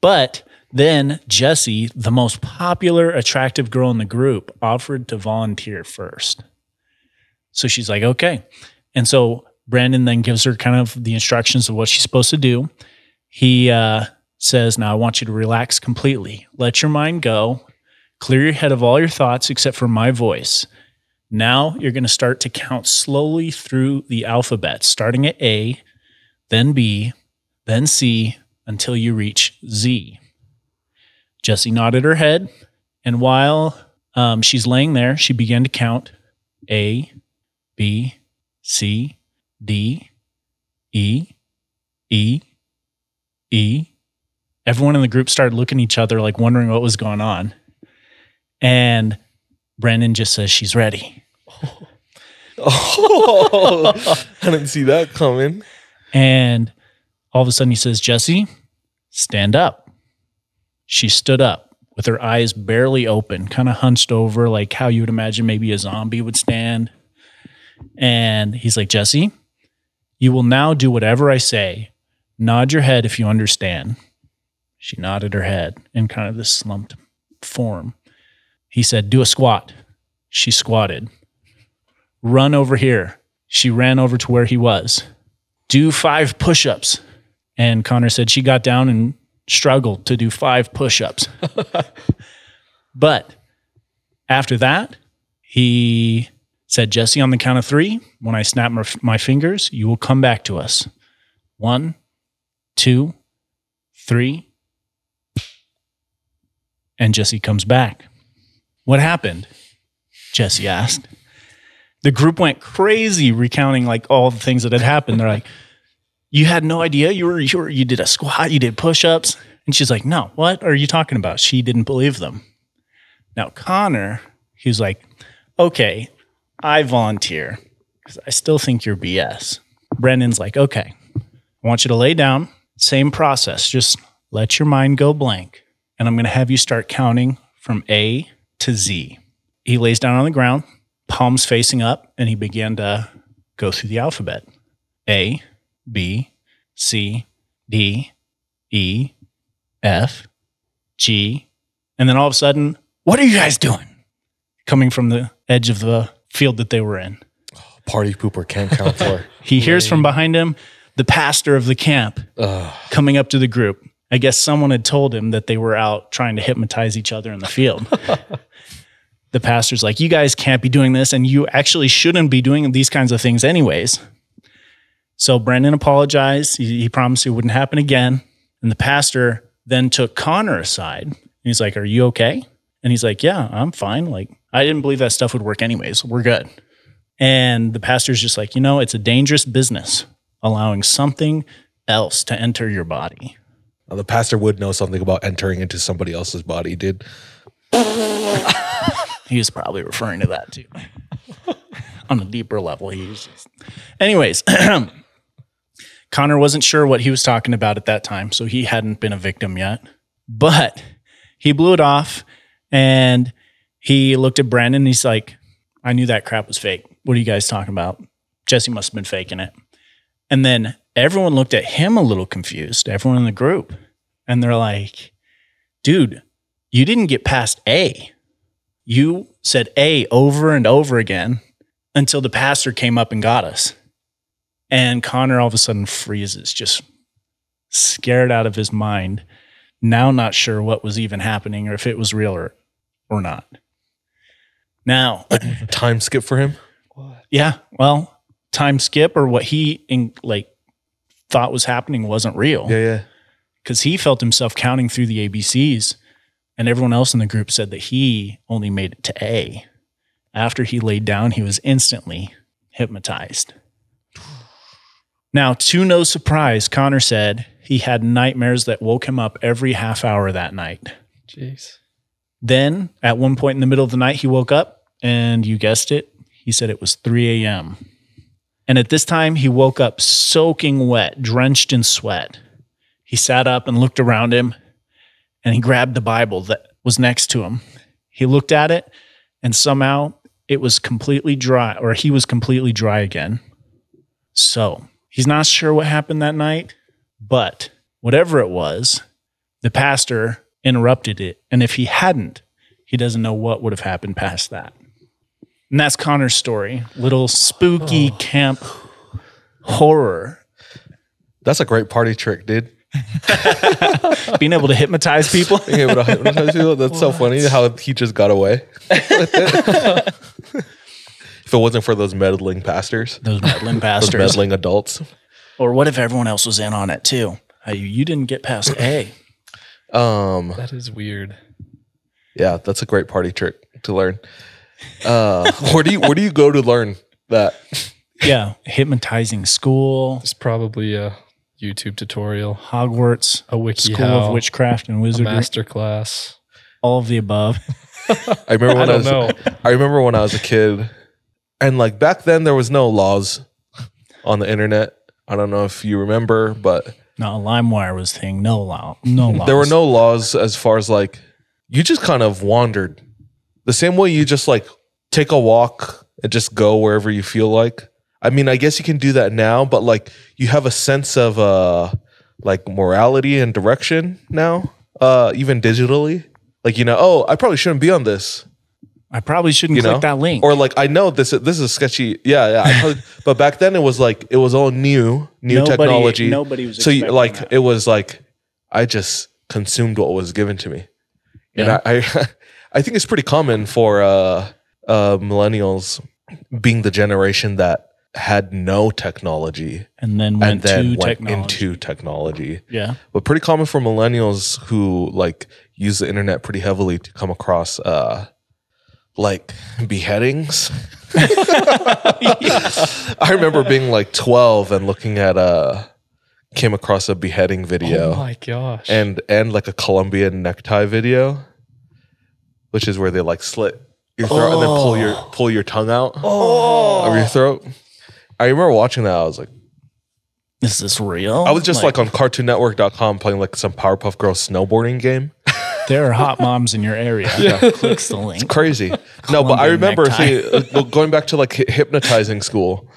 But then Jessie, the most popular, attractive girl in the group, offered to volunteer first. So she's like, okay. And so Brandon then gives her kind of the instructions of what she's supposed to do. He uh, says, Now I want you to relax completely. Let your mind go. Clear your head of all your thoughts except for my voice. Now you're going to start to count slowly through the alphabet, starting at A, then B, then C, until you reach Z. Jessie nodded her head, and while um, she's laying there, she began to count A, B, C, D, E, E, E. Everyone in the group started looking at each other, like wondering what was going on. And Brandon just says she's ready. oh, I didn't see that coming. And all of a sudden he says, Jesse, stand up. She stood up with her eyes barely open, kind of hunched over, like how you would imagine maybe a zombie would stand. And he's like, Jesse, you will now do whatever I say. Nod your head if you understand. She nodded her head in kind of this slumped form. He said, Do a squat. She squatted. Run over here. She ran over to where he was. Do five push ups. And Connor said she got down and struggled to do five push ups. but after that, he said, Jesse, on the count of three, when I snap my, my fingers, you will come back to us. One, two, three. And Jesse comes back. What happened? Jesse asked. The group went crazy recounting like all the things that had happened. They're like, You had no idea you were you were you did a squat, you did push-ups. And she's like, No, what are you talking about? She didn't believe them. Now Connor, he's like, Okay, I volunteer because I still think you're BS. Brendan's like, Okay, I want you to lay down. Same process. Just let your mind go blank. And I'm going to have you start counting from A to Z. He lays down on the ground, palms facing up, and he began to go through the alphabet A, B, C, D, E, F, G. And then all of a sudden, what are you guys doing? Coming from the edge of the field that they were in. Party pooper can't count for. He hears from behind him the pastor of the camp coming up to the group. I guess someone had told him that they were out trying to hypnotize each other in the field. the pastor's like, You guys can't be doing this, and you actually shouldn't be doing these kinds of things, anyways. So Brendan apologized. He, he promised it wouldn't happen again. And the pastor then took Connor aside. And he's like, Are you okay? And he's like, Yeah, I'm fine. Like, I didn't believe that stuff would work anyways. We're good. And the pastor's just like, You know, it's a dangerous business allowing something else to enter your body. Now, the pastor would know something about entering into somebody else's body, dude. He was probably referring to that too. On a deeper level, he was just. Anyways, Connor wasn't sure what he was talking about at that time, so he hadn't been a victim yet. But he blew it off and he looked at Brandon and he's like, I knew that crap was fake. What are you guys talking about? Jesse must have been faking it. And then everyone looked at him a little confused, everyone in the group. And they're like, dude, you didn't get past A. You said A over and over again until the pastor came up and got us. And Connor all of a sudden freezes, just scared out of his mind, now not sure what was even happening or if it was real or, or not. Now, Time skip for him. yeah, well, time skip or what he in, like thought was happening wasn't real Yeah, yeah. because he felt himself counting through the ABCs, and everyone else in the group said that he only made it to A. After he laid down, he was instantly hypnotized. Now, to no surprise, Connor said he had nightmares that woke him up every half hour that night. Jeez. Then, at one point in the middle of the night, he woke up, and you guessed it, he said it was 3 a.m. And at this time, he woke up soaking wet, drenched in sweat. He sat up and looked around him and he grabbed the Bible that was next to him. He looked at it and somehow it was completely dry, or he was completely dry again. So he's not sure what happened that night, but whatever it was, the pastor interrupted it. And if he hadn't, he doesn't know what would have happened past that. And that's Connor's story. Little spooky oh. camp horror. That's a great party trick, dude. Being able to hypnotize people. Being able to hypnotize people. That's so funny how he just got away. if it wasn't for those meddling pastors, Those meddling those pastors. meddling adults. Or what if everyone else was in on it too? Hey, you, you didn't get past A. Um, That is weird. yeah, that's a great party trick to learn. Uh, where do you where do you go to learn that? Yeah. Hypnotizing school, It's probably a YouTube tutorial, Hogwarts, a wiki School of Witchcraft and Wizardry, master class. all of the above. I remember when I, don't was know. I remember when I was a kid, and like back then there was no laws on the internet. I don't know if you remember, but No, LimeWire was thing. No law. No laws. there were no laws as far as like you just kind of wandered the same way you just like take a walk and just go wherever you feel like i mean i guess you can do that now but like you have a sense of uh like morality and direction now uh even digitally? Like you know oh i probably shouldn't be on this. I probably shouldn't you click know? that link. or like i know this this is sketchy. Yeah yeah I probably, but back then it was like it was all new new Nobody- technology. nobody was so you, like that. it was like i just consumed what was given to me. And I, I i think it's pretty common for uh uh millennials being the generation that had no technology and then went and then to went technology. into technology yeah. but pretty common for millennials who like use the internet pretty heavily to come across uh like beheadings i remember being like 12 and looking at uh came across a beheading video Oh my gosh. and and like a colombian necktie video which is where they like slit your throat and then pull your pull your tongue out of your throat i remember watching that i was like Is this real? I was just like, on cartoonnetwork.com playing like some Powerpuff Girls snowboarding game. there are hot moms in your area. yeah. Clicks the link. It's crazy. no, but I Colombian remember necktie. uh, going back to like hy- hypnotizing school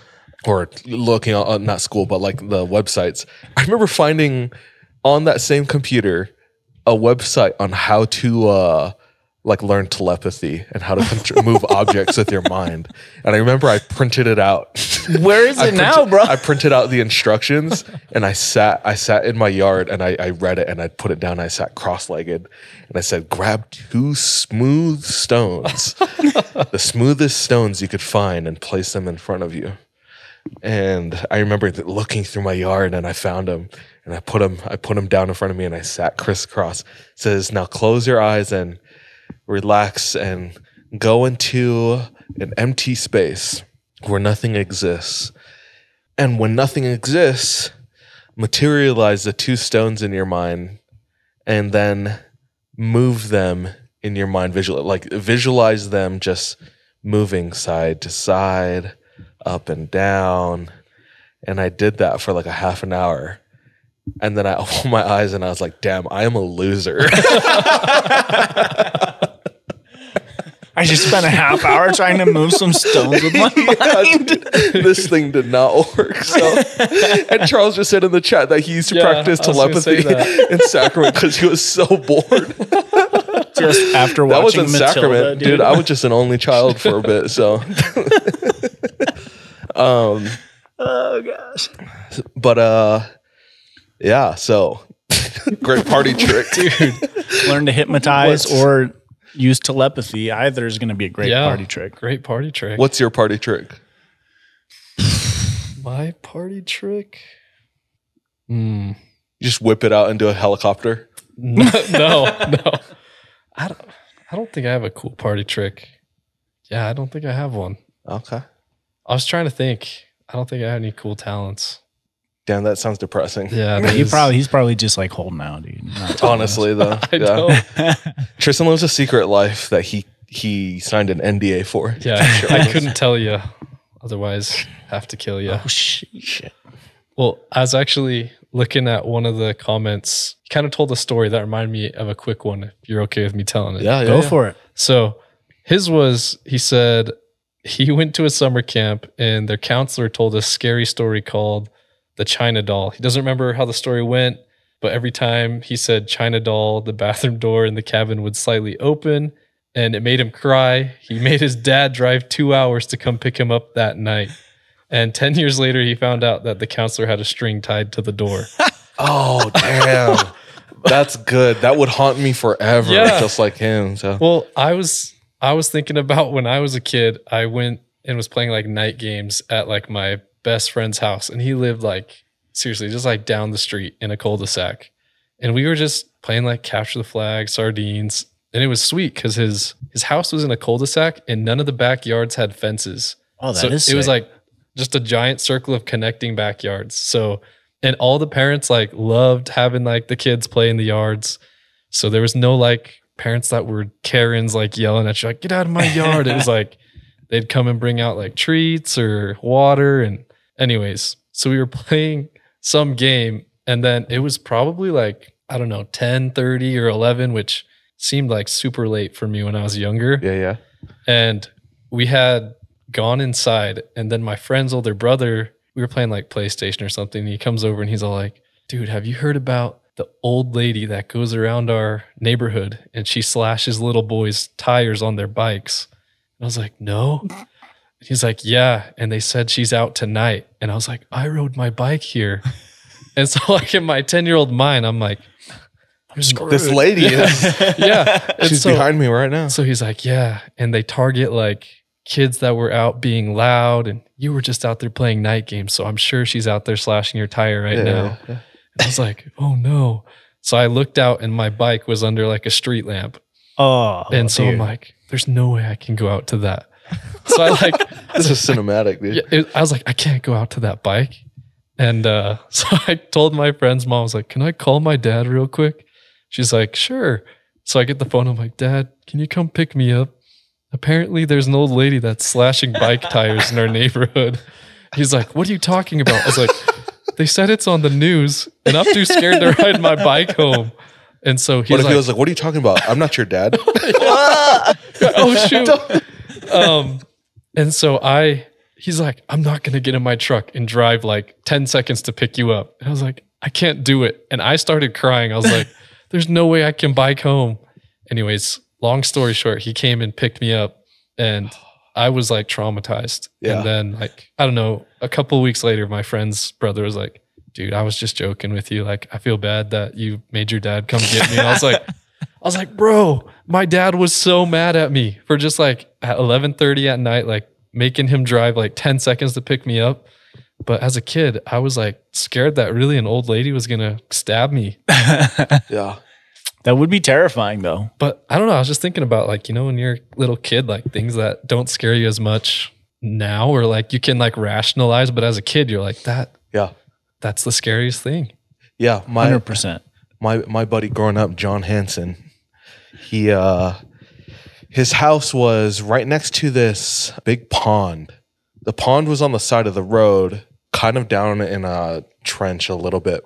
or looking on uh, not school, but like the websites. I remember finding on that same computer a website on how to uh like learn telepathy and how to contr- move objects with your mind. And I remember I printed it out. Where is it now, bro? I printed out the instructions and I sat I sat in my yard and I, I read it and I put it down. I sat cross-legged and I said, grab two smooth stones, the smoothest stones you could find and place them in front of you. And I remember looking through my yard and I found them and I put them I put them down in front of me and I sat crisscross. It says, now close your eyes and relax and go into an empty space where nothing exists. And when nothing exists, materialize the two stones in your mind and then move them in your mind visually like visualize them just moving side to side up and down. And i did that for like a half an hour. And then i opened my eyes and i was like damn i am a loser I just spent a half hour trying to move some stones with my mind. this thing did not work. So, and Charles just said in the chat that he used to Yeah, practice I was gonna say telepathy in Sacrament because he was so bored. Just after that was watching in Matilda, Sacrament, dude. I was just an only child for a bit, so. um, oh gosh. but uh, yeah. So, great party trick, dude. Learn to hypnotize What's- or use telepathy. Either is going to be a great yeah, party trick. Great party trick. What's your party trick? my party trick? Hmm. You just whip it out into a helicopter. no, no, no. I don't. I don't think I have a cool party trick. Yeah, I don't think I have one. Okay. I was trying to think. I don't think I have any cool talents. Damn, that sounds depressing. Yeah, it He is. probably he's probably just like holding out, dude. Not telling us. Honestly, though, I know. Tristan lives a secret life that he he signed an NDA for. Yeah, I couldn't tell you. Otherwise, have to kill you. Oh shit. shit. Well, I was actually looking at one of the comments. He kind of told a story that reminded me of a quick one. If you're okay with me telling it. Yeah, yeah. Go yeah. for it. So his was he said he went to a summer camp and their counselor told a scary story called the China doll. He doesn't remember how the story went, but every time he said China doll, the bathroom door in the cabin would slightly open and it made him cry. He made his dad drive two hours to come pick him up that night. And 10 years later, he found out that the counselor had a string tied to the door. Oh damn. That's good. That would haunt me forever, Yeah. just like him. So Well, I was I was thinking about when I was a kid, I went and was playing like night games at like my best friend's house and he lived like seriously just like down the street in a cul-de-sac. And we were just playing like capture the flag, sardines, and it was sweet cuz his his house was in a cul-de-sac and none of the backyards had fences. Oh, that so is it was like just a giant circle of connecting backyards. So and all the parents like loved having like the kids play in the yards. So there was no like parents that were Karens like yelling at you like get out of my yard. it was like they'd come and bring out like treats or water and anyways. So we were playing some game and then it was probably like I don't know 10, 30 or 11 which seemed like super late for me when I was younger yeah, yeah. and we had gone inside and then my friend's older brother we were playing like playstation or something and he comes over and he's all like dude have you heard about the old lady that goes around our neighborhood and she slashes little boys tires on their bikes and i was like no he's like yeah and they said she's out tonight and i was like i rode my bike here and so like in my 10 year old mind i'm like I'm This lady is yeah And she's so- behind me right now. so he's like, yeah. And they target like kids that were out being loud and you were just out there playing night games. So I'm sure she's out there slashing your tire right Yeah, now. And I was like, oh no. So I looked out and my bike was under like a street lamp. oh, and so I'm like, there's no way I can go out to that. So I like, This is cinematic, dude. yeah, it, I was like, I can't go out to that bike. And uh, so I told my friend's mom, I was like, can I call my dad real quick? She's like, sure. So I get the phone. I'm like, Dad, can you come pick me up? Apparently, there's an old lady that's slashing bike tires in our neighborhood. He's like, What are you talking about? I was like, They said it's on the news, and I'm too scared to ride my bike home. And so he's What if like, he was like, "What are you talking about? I'm not your dad." oh shoot. Um, and so I, he's like, I'm not gonna get in my truck and drive like 10 seconds to pick you up. And I was like, I can't do it. And I started crying. I was like, there's no way I can bike home. Anyways, long story short, he came and picked me up and I was like traumatized. Yeah. And then like, I don't know, a couple of weeks later, my friend's brother was like, dude, I was just joking with you. Like, I feel bad that you made your dad come get me. And I was like, I was like, bro, my dad was so mad at me for just like at 11:30 at night, like making him drive like 10 seconds to pick me up. But as a kid, I was like scared that really an old lady was gonna stab me. yeah, that would be terrifying, though. But I don't know. I was just thinking about like, you know, when you're a little kid, like things that don't scare you as much now, or like you can like rationalize, but as a kid, you're like, that yeah, that's the scariest thing. yeah. My Hundred percent. my my buddy growing up, John Hansen, he uh his house was right next to this big pond. The pond was on the side of the road, kind of down in a trench a little bit.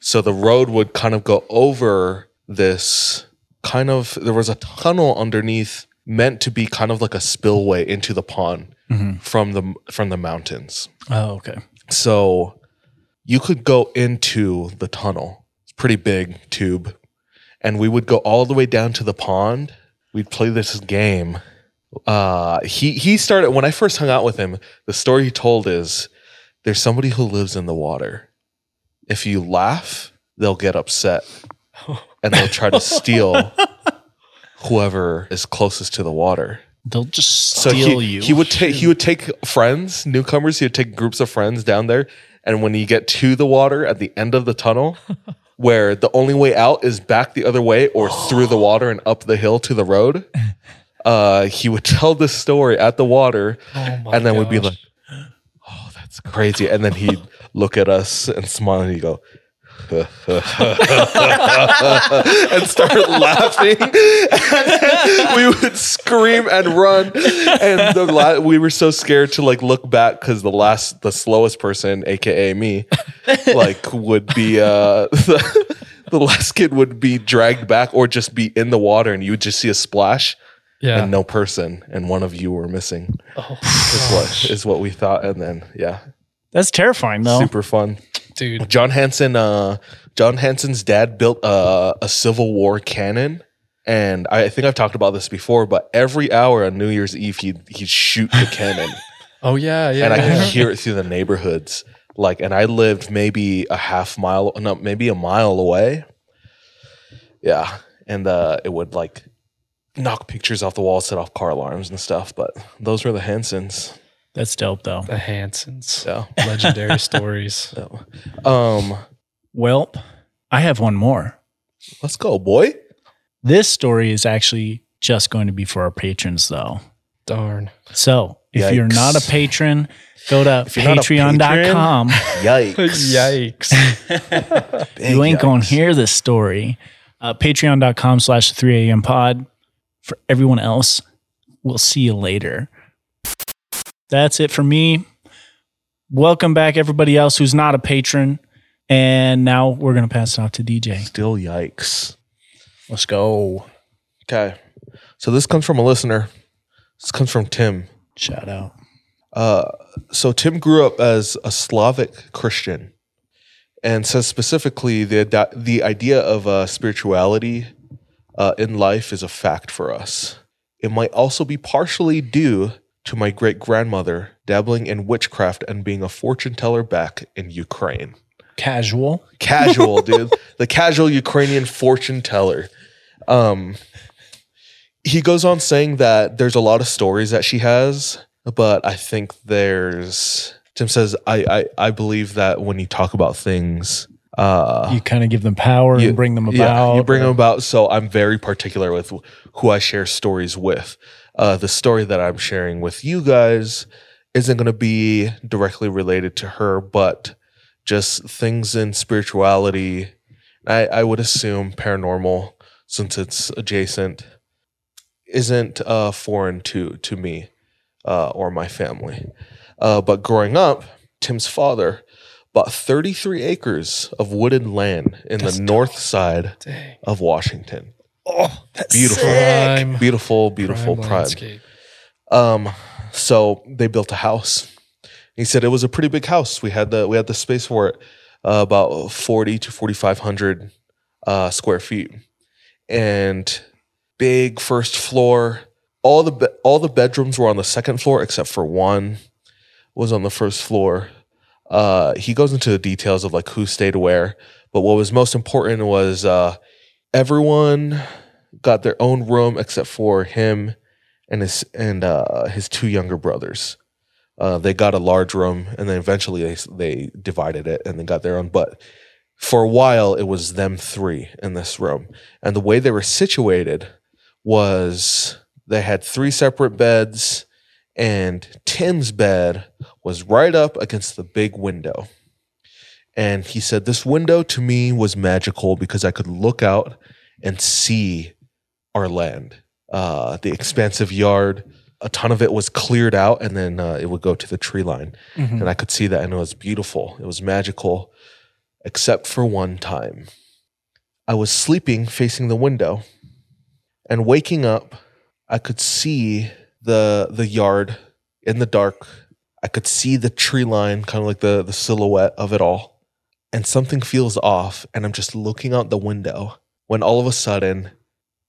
So the road would kind of go over this kind of there was a tunnel underneath meant to be kind of like a spillway into the pond from the from the mountains. Oh, okay. So you could go into the tunnel. It's pretty big tube. And we would go all the way down to the pond. We'd play this game. Uh he he started when I first hung out with him, the story he told is there's somebody who lives in the water. If you laugh, they'll get upset and they'll try to steal whoever is closest to the water They'll just so steal he, you. he would take he would take friends, newcomers. He would take groups of friends down there, and when you get to the water at the end of the tunnel, where the only way out is back the other way or through the water and up the hill to the road, uh, he would tell this story at the water, Oh my and then we'd be gosh. like, "Oh, that's crazy," and then he'd look at us and smile, and he'd go, and start laughing. And we would scream and run. And the la- we were so scared to like look back because the last, the slowest person, aka me, like would be uh the, the last kid would be dragged back or just be in the water, and you would just see a splash Yeah. and no person, and one of you were missing. Oh, Is what is what we thought, and then yeah, That's terrifying, though. super fun. Dude. John Hanson, uh, John Hanson's dad built uh, a Civil War cannon, and I think I've talked about this before. But every hour on New Year's Eve, he'd he'd shoot the cannon, Oh yeah, yeah. and I yeah. could hear it through the neighborhoods. Like, and I lived maybe a half mile, no, maybe a mile away. Yeah, and uh, it would like knock pictures off the wall, set off car alarms and stuff. But those were the Hansons. That's dope, though. the Hansons. So Legendary stories. So, um, Well, I have one more. let's go, boy. This story is actually just going to be for our patrons, though. Darn. So if you're not a patron, go to If you're not a patreon.com. Yikes! Yikes. you ain't going to hear this story. Uh, patreon.com slash 3 a.m. pod. For everyone else, we'll see you later. That's it for me. Welcome back, everybody else who's not a patron. And now we're going to pass it off to DJ. Still yikes. Let's go. Okay. So this comes from a listener. This comes from Tim. Shout out. Uh, so Tim grew up as a Slavic Christian, and says specifically the the idea of uh, spirituality uh, in life is a fact for us. It might also be partially due to my great grandmother dabbling in witchcraft and being a fortune teller back in Ukraine. Casual. Casual, dude. The casual Ukrainian fortune teller. Um, he goes on saying that there's a lot of stories that she has, but I think there's Tim says I I, I believe that when you talk about things, uh, You kind of give them power you- and bring them about. yeah, you bring them about. So I'm very particular with who I share stories with. Uh, the story that I'm sharing with you guys isn't going to be directly related to her, but just things in spirituality. I, I would assume paranormal, since it's adjacent, isn't uh, foreign to to me uh, or my family. Uh, but growing up, Tim's father bought 33 acres of wooded land in the north side Dang. of Washington. Oh, that's Beautiful. Prime, Beautiful, beautiful prime pride. Um, so they built a house. He said it was a pretty big house. We had the we had the space for it, uh, about forty to forty five hundred uh, square feet, and big first floor. All the be- all the bedrooms were on the second floor except for one was on the first floor. Uh, he goes into the details of like who stayed where, but what was most important was uh, everyone got their own room except for him and his and uh, his two younger brothers. Uh, they got a large room, and then eventually they they divided it and they got their own. But for a while, it was them three in this room, and the way they were situated was they had three separate beds, and Tim's bed was right up against the big window. And he said, This window to me was magical because I could look out and see our land, uh, the expansive yard. A ton of it was cleared out, and then uh, it would go to the tree line. Mhm. And I could see that, and it was beautiful. It was magical, except for one time. I was sleeping facing the window, and waking up, I could see the the yard in the dark. I could see the tree line, kind of like the the silhouette of it all. And something feels off, and I'm just looking out the window when all of a sudden,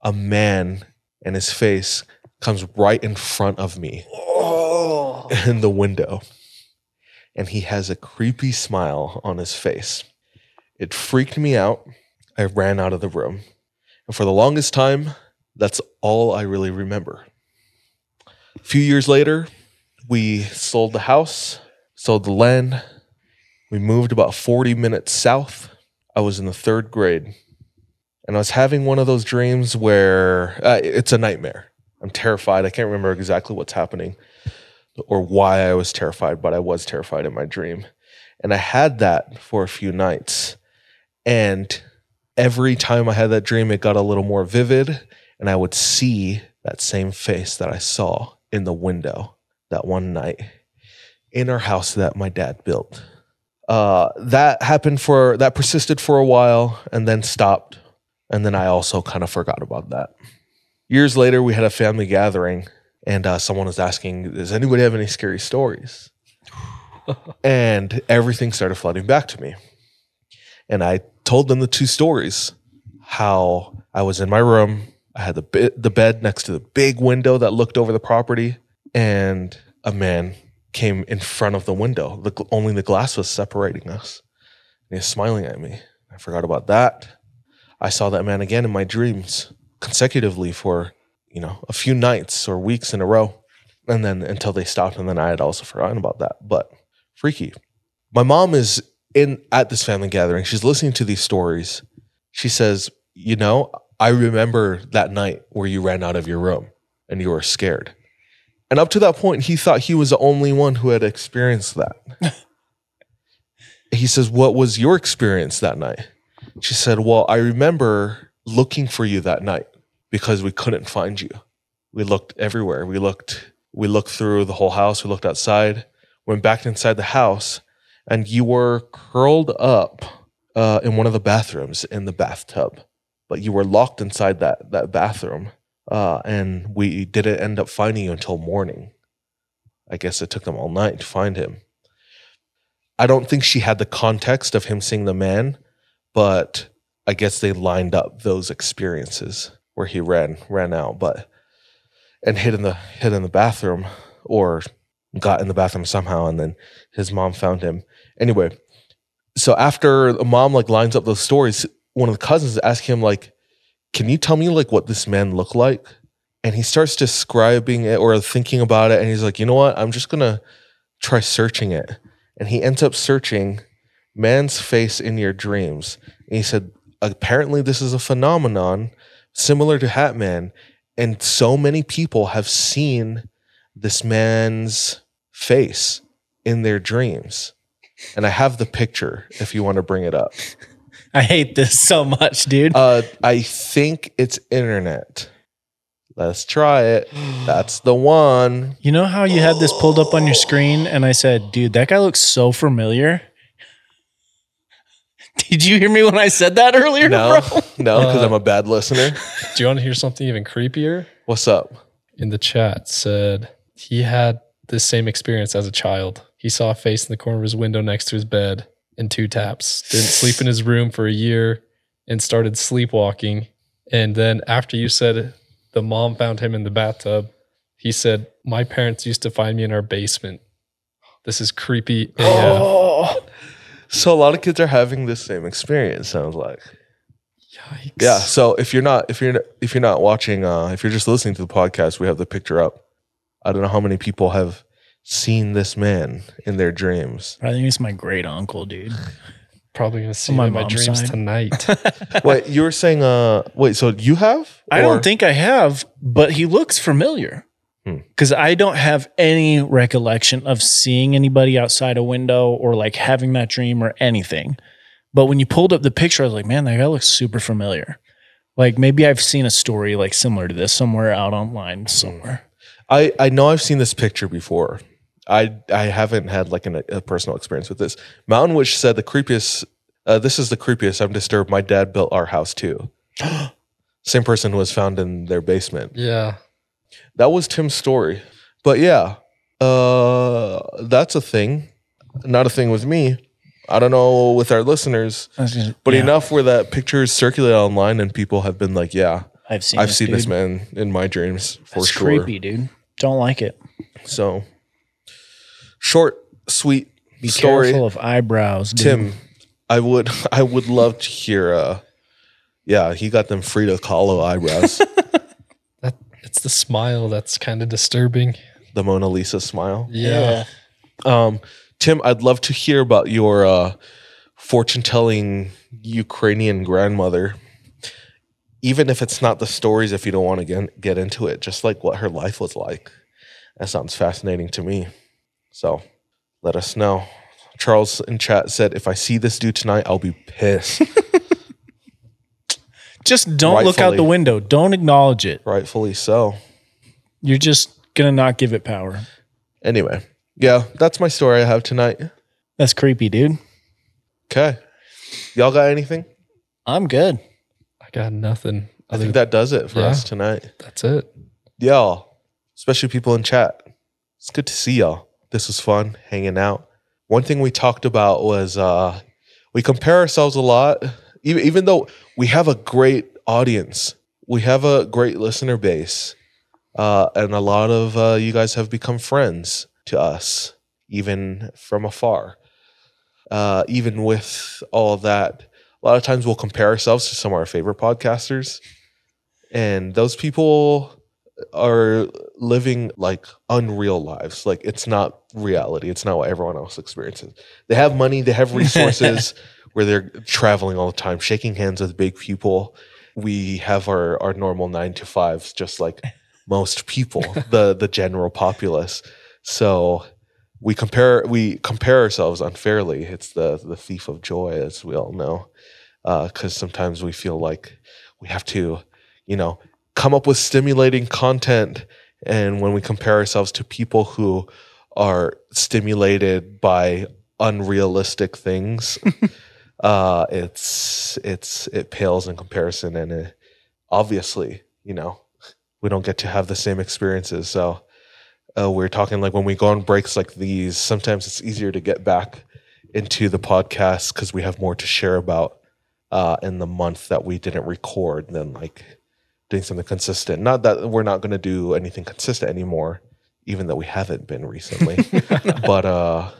a man and his face comes right in front of me oh. in the window. And he has a creepy smile on his face. It freaked me out. I ran out of the room. And for the longest time, that's all I really remember. A few years later, we sold the house, sold the land. We moved about 40 minutes south. I was in the third grade. And I was having one of those dreams where uh, it's a nightmare. I'm terrified. I can't remember exactly what's happening or why I was terrified, but I was terrified in my dream. And I had that for a few nights. And every time I had that dream, it got a little more vivid, and I would see that same face that I saw in the window that one night in our house that my dad built. Uh, that happened for that persisted for a while and then stopped. And then I also kind of forgot about that. Years later, we had a family gathering, and uh, someone was asking, Does anybody have any scary stories? and everything started flooding back to me. And I told them the two stories how I was in my room, I had the, the bed next to the big window that looked over the property, and a man came in front of the window. The, only the glass was separating us. And he was smiling at me. I forgot about that. I saw that man again in my dreams consecutively for, you know, a few nights or weeks in a row. And then until they stopped, and then I had also forgotten about that. But freaky. My mom is in at this family gathering. She's listening to these stories. She says, "You know, I remember that night where you ran out of your room and you were scared." And up to that point, he thought he was the only one who had experienced that. he says, "What was your experience that night?" She said, "Well, I remember looking for you that night because we couldn't find you. We looked everywhere. We looked we looked through the whole house, we looked outside, went back inside the house, and you were curled up uh, in one of the bathrooms in the bathtub, but you were locked inside that that bathroom, uh, and we didn't end up finding you until morning. I guess it took them all night to find him. I don't think she had the context of him seeing the man, but I guess they lined up those experiences where he ran ran out, but and hid in the hid in the bathroom or got in the bathroom somehow and then his mom found him anyway so after the mom like lines up those stories one of the cousins asked him like can you tell me like what this man looked like? And he starts describing it or thinking about it and he's like you know what? I'm just gonna try searching it. And he ends up searching man's face in your dreams. And he said apparently this is a phenomenon similar to hatman and so many people have seen this man's face in their dreams. And i have the picture if you want to bring it up I hate this so much, dude. uh, i think it's internet let's try it that's the one you know how you had this pulled up on your screen and I said, dude, that guy looks so familiar? Did you hear me when I said that earlier, no bro? no because i'm a bad listener Do you want to hear something even creepier? what's up In the chat said he had the same experience as a child. He saw a face in the corner of his window next to his bed in two taps. Didn't sleep in his room for a year and started sleepwalking. And then after you said the mom found him in the bathtub, he said, My parents used to find me in our basement. This is creepy. Oh, so a lot of kids are having this same experience sounds like Yikes. yeah so if you're not if you're if you're not watching uh if you're just listening to the podcast we have the picture up i don't know how many people have seen this man in their dreams I think it's my great uncle, dude. Probably gonna see On my him in my mom's dreams side. tonight. wait you were saying uh wait so you have I Or- don't think I have, but he looks familiar. Hmm. Because I don't have any recollection of seeing anybody outside a window or like having that dream or anything. But when you pulled up the picture, I was like, man, that guy looks super familiar. Like maybe I've seen a story like similar to this somewhere out online somewhere. I I know I've seen this picture before. I I haven't had like an, a personal experience with this. Mountain Witch said the creepiest. Uh, this is the creepiest. I'm disturbed. My dad built our house too. Same person was found in their basement. yeah. That was Tim's story. But yeah, uh, that's a thing. Not a thing with me. I don't know with our listeners, but Yeah, enough where that pictures circulate online and people have been like, "Yeah, I've seen I've this, seen this man in my dreams for That's sure." creepy, dude. Don't like it. So, short, sweet Be story. careful of eyebrows, dude. Tim, I would, I would love to hear. uh Yeah, he got them Frida Kahlo eyebrows, That it's the smile that's kind of disturbing. the Mona Lisa smile. Yeah. Um, Tim, I'd love to hear about your uh, fortune telling Ukrainian grandmother. Even if it's not the stories, if you don't want to get, get into it, just like what her life was like. That sounds fascinating to me. So let us know. Charles in chat said, "If I see this dude tonight, I'll be pissed." Just don't look out Rightfully. the window. Don't acknowledge it. Rightfully so. You're just gonna not give it power. Anyway, yeah, that's my story I have tonight. That's creepy, dude. Okay, y'all got anything? I'm good. I got nothing. I Other think that does it for Yeah. us tonight. that's it. Y'all, especially people in chat. It's good to see y'all. This was fun hanging out. One thing we talked about was uh we compare ourselves a lot, even even though we have a great audience, we have a great listener base, uh, and a lot of uh, you guys have become friends to us, even from afar. Uh, even with all that, a lot of times we'll compare ourselves to some of our favorite podcasters, and those people are living like unreal lives. Like it's not reality. It's not what everyone else experiences. They have money, they have resources where they're traveling all the time, shaking hands with big people. We have our our normal 9 to 5s just like most people, the the general populace. So we compare we compare ourselves unfairly. It's the the thief of joy as we all know. Uh, cuz sometimes we feel like we have to, you know, come up with stimulating content and when we compare ourselves to people who are stimulated by unrealistic things uh it's it's it pales in comparison and it, obviously you know we don't get to have the same experiences. So uh, we're talking like when we go on breaks like these sometimes it's easier to get back into the podcast because we have more to share about uh in the month that we didn't record than like doing something consistent. Not that we're not going to do anything consistent anymore, even though we haven't been recently. but uh,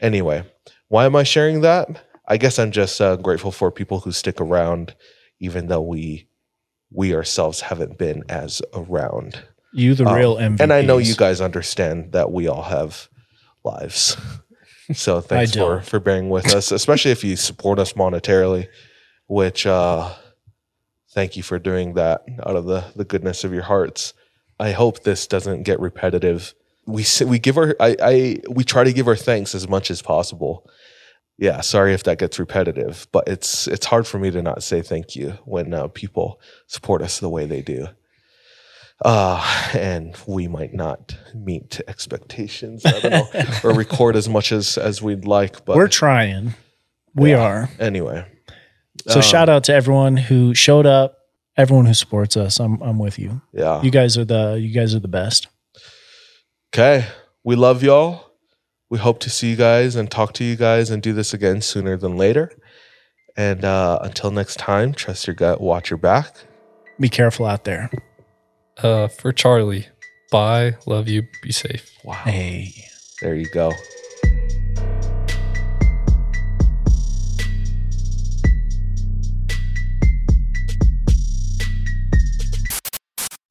anyway, why am I sharing that? I guess I'm just uh, grateful for people who stick around, even though we we ourselves haven't been as around. You the Um, real MVP. And I know you guys understand that we all have lives. So thanks for for bearing with us, especially if you support us monetarily, which uh thank you for doing that out of the the goodness of your hearts. I hope this doesn't get repetitive. We we give our I, I we try to give our thanks as much as possible. Yeah, sorry if that gets repetitive, but it's it's hard for me to not say thank you when uh, people support us the way they do uh, and we might not meet expectations. I don't know, or record as much as as we'd like. But We're trying. We Yeah. are. anyway. So Um, shout out to everyone who showed up, everyone who supports us. I'm I'm with you. Yeah. You guys are the you guys are the best. Okay. We love y'all. We hope to see you guys and talk to you guys and do this again sooner than later. And uh, until next time, trust your gut, watch your back. Be careful out there. Uh, for Charlie, bye. Love you. Be safe. Wow. Hey. There you go.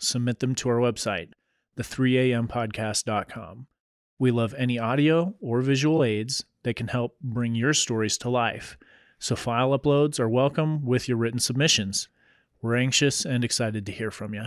submit them to our website, the3ampodcast.com. We love any audio or visual aids that can help bring your stories to life. So file uploads are welcome with your written submissions. We're anxious and excited to hear from you.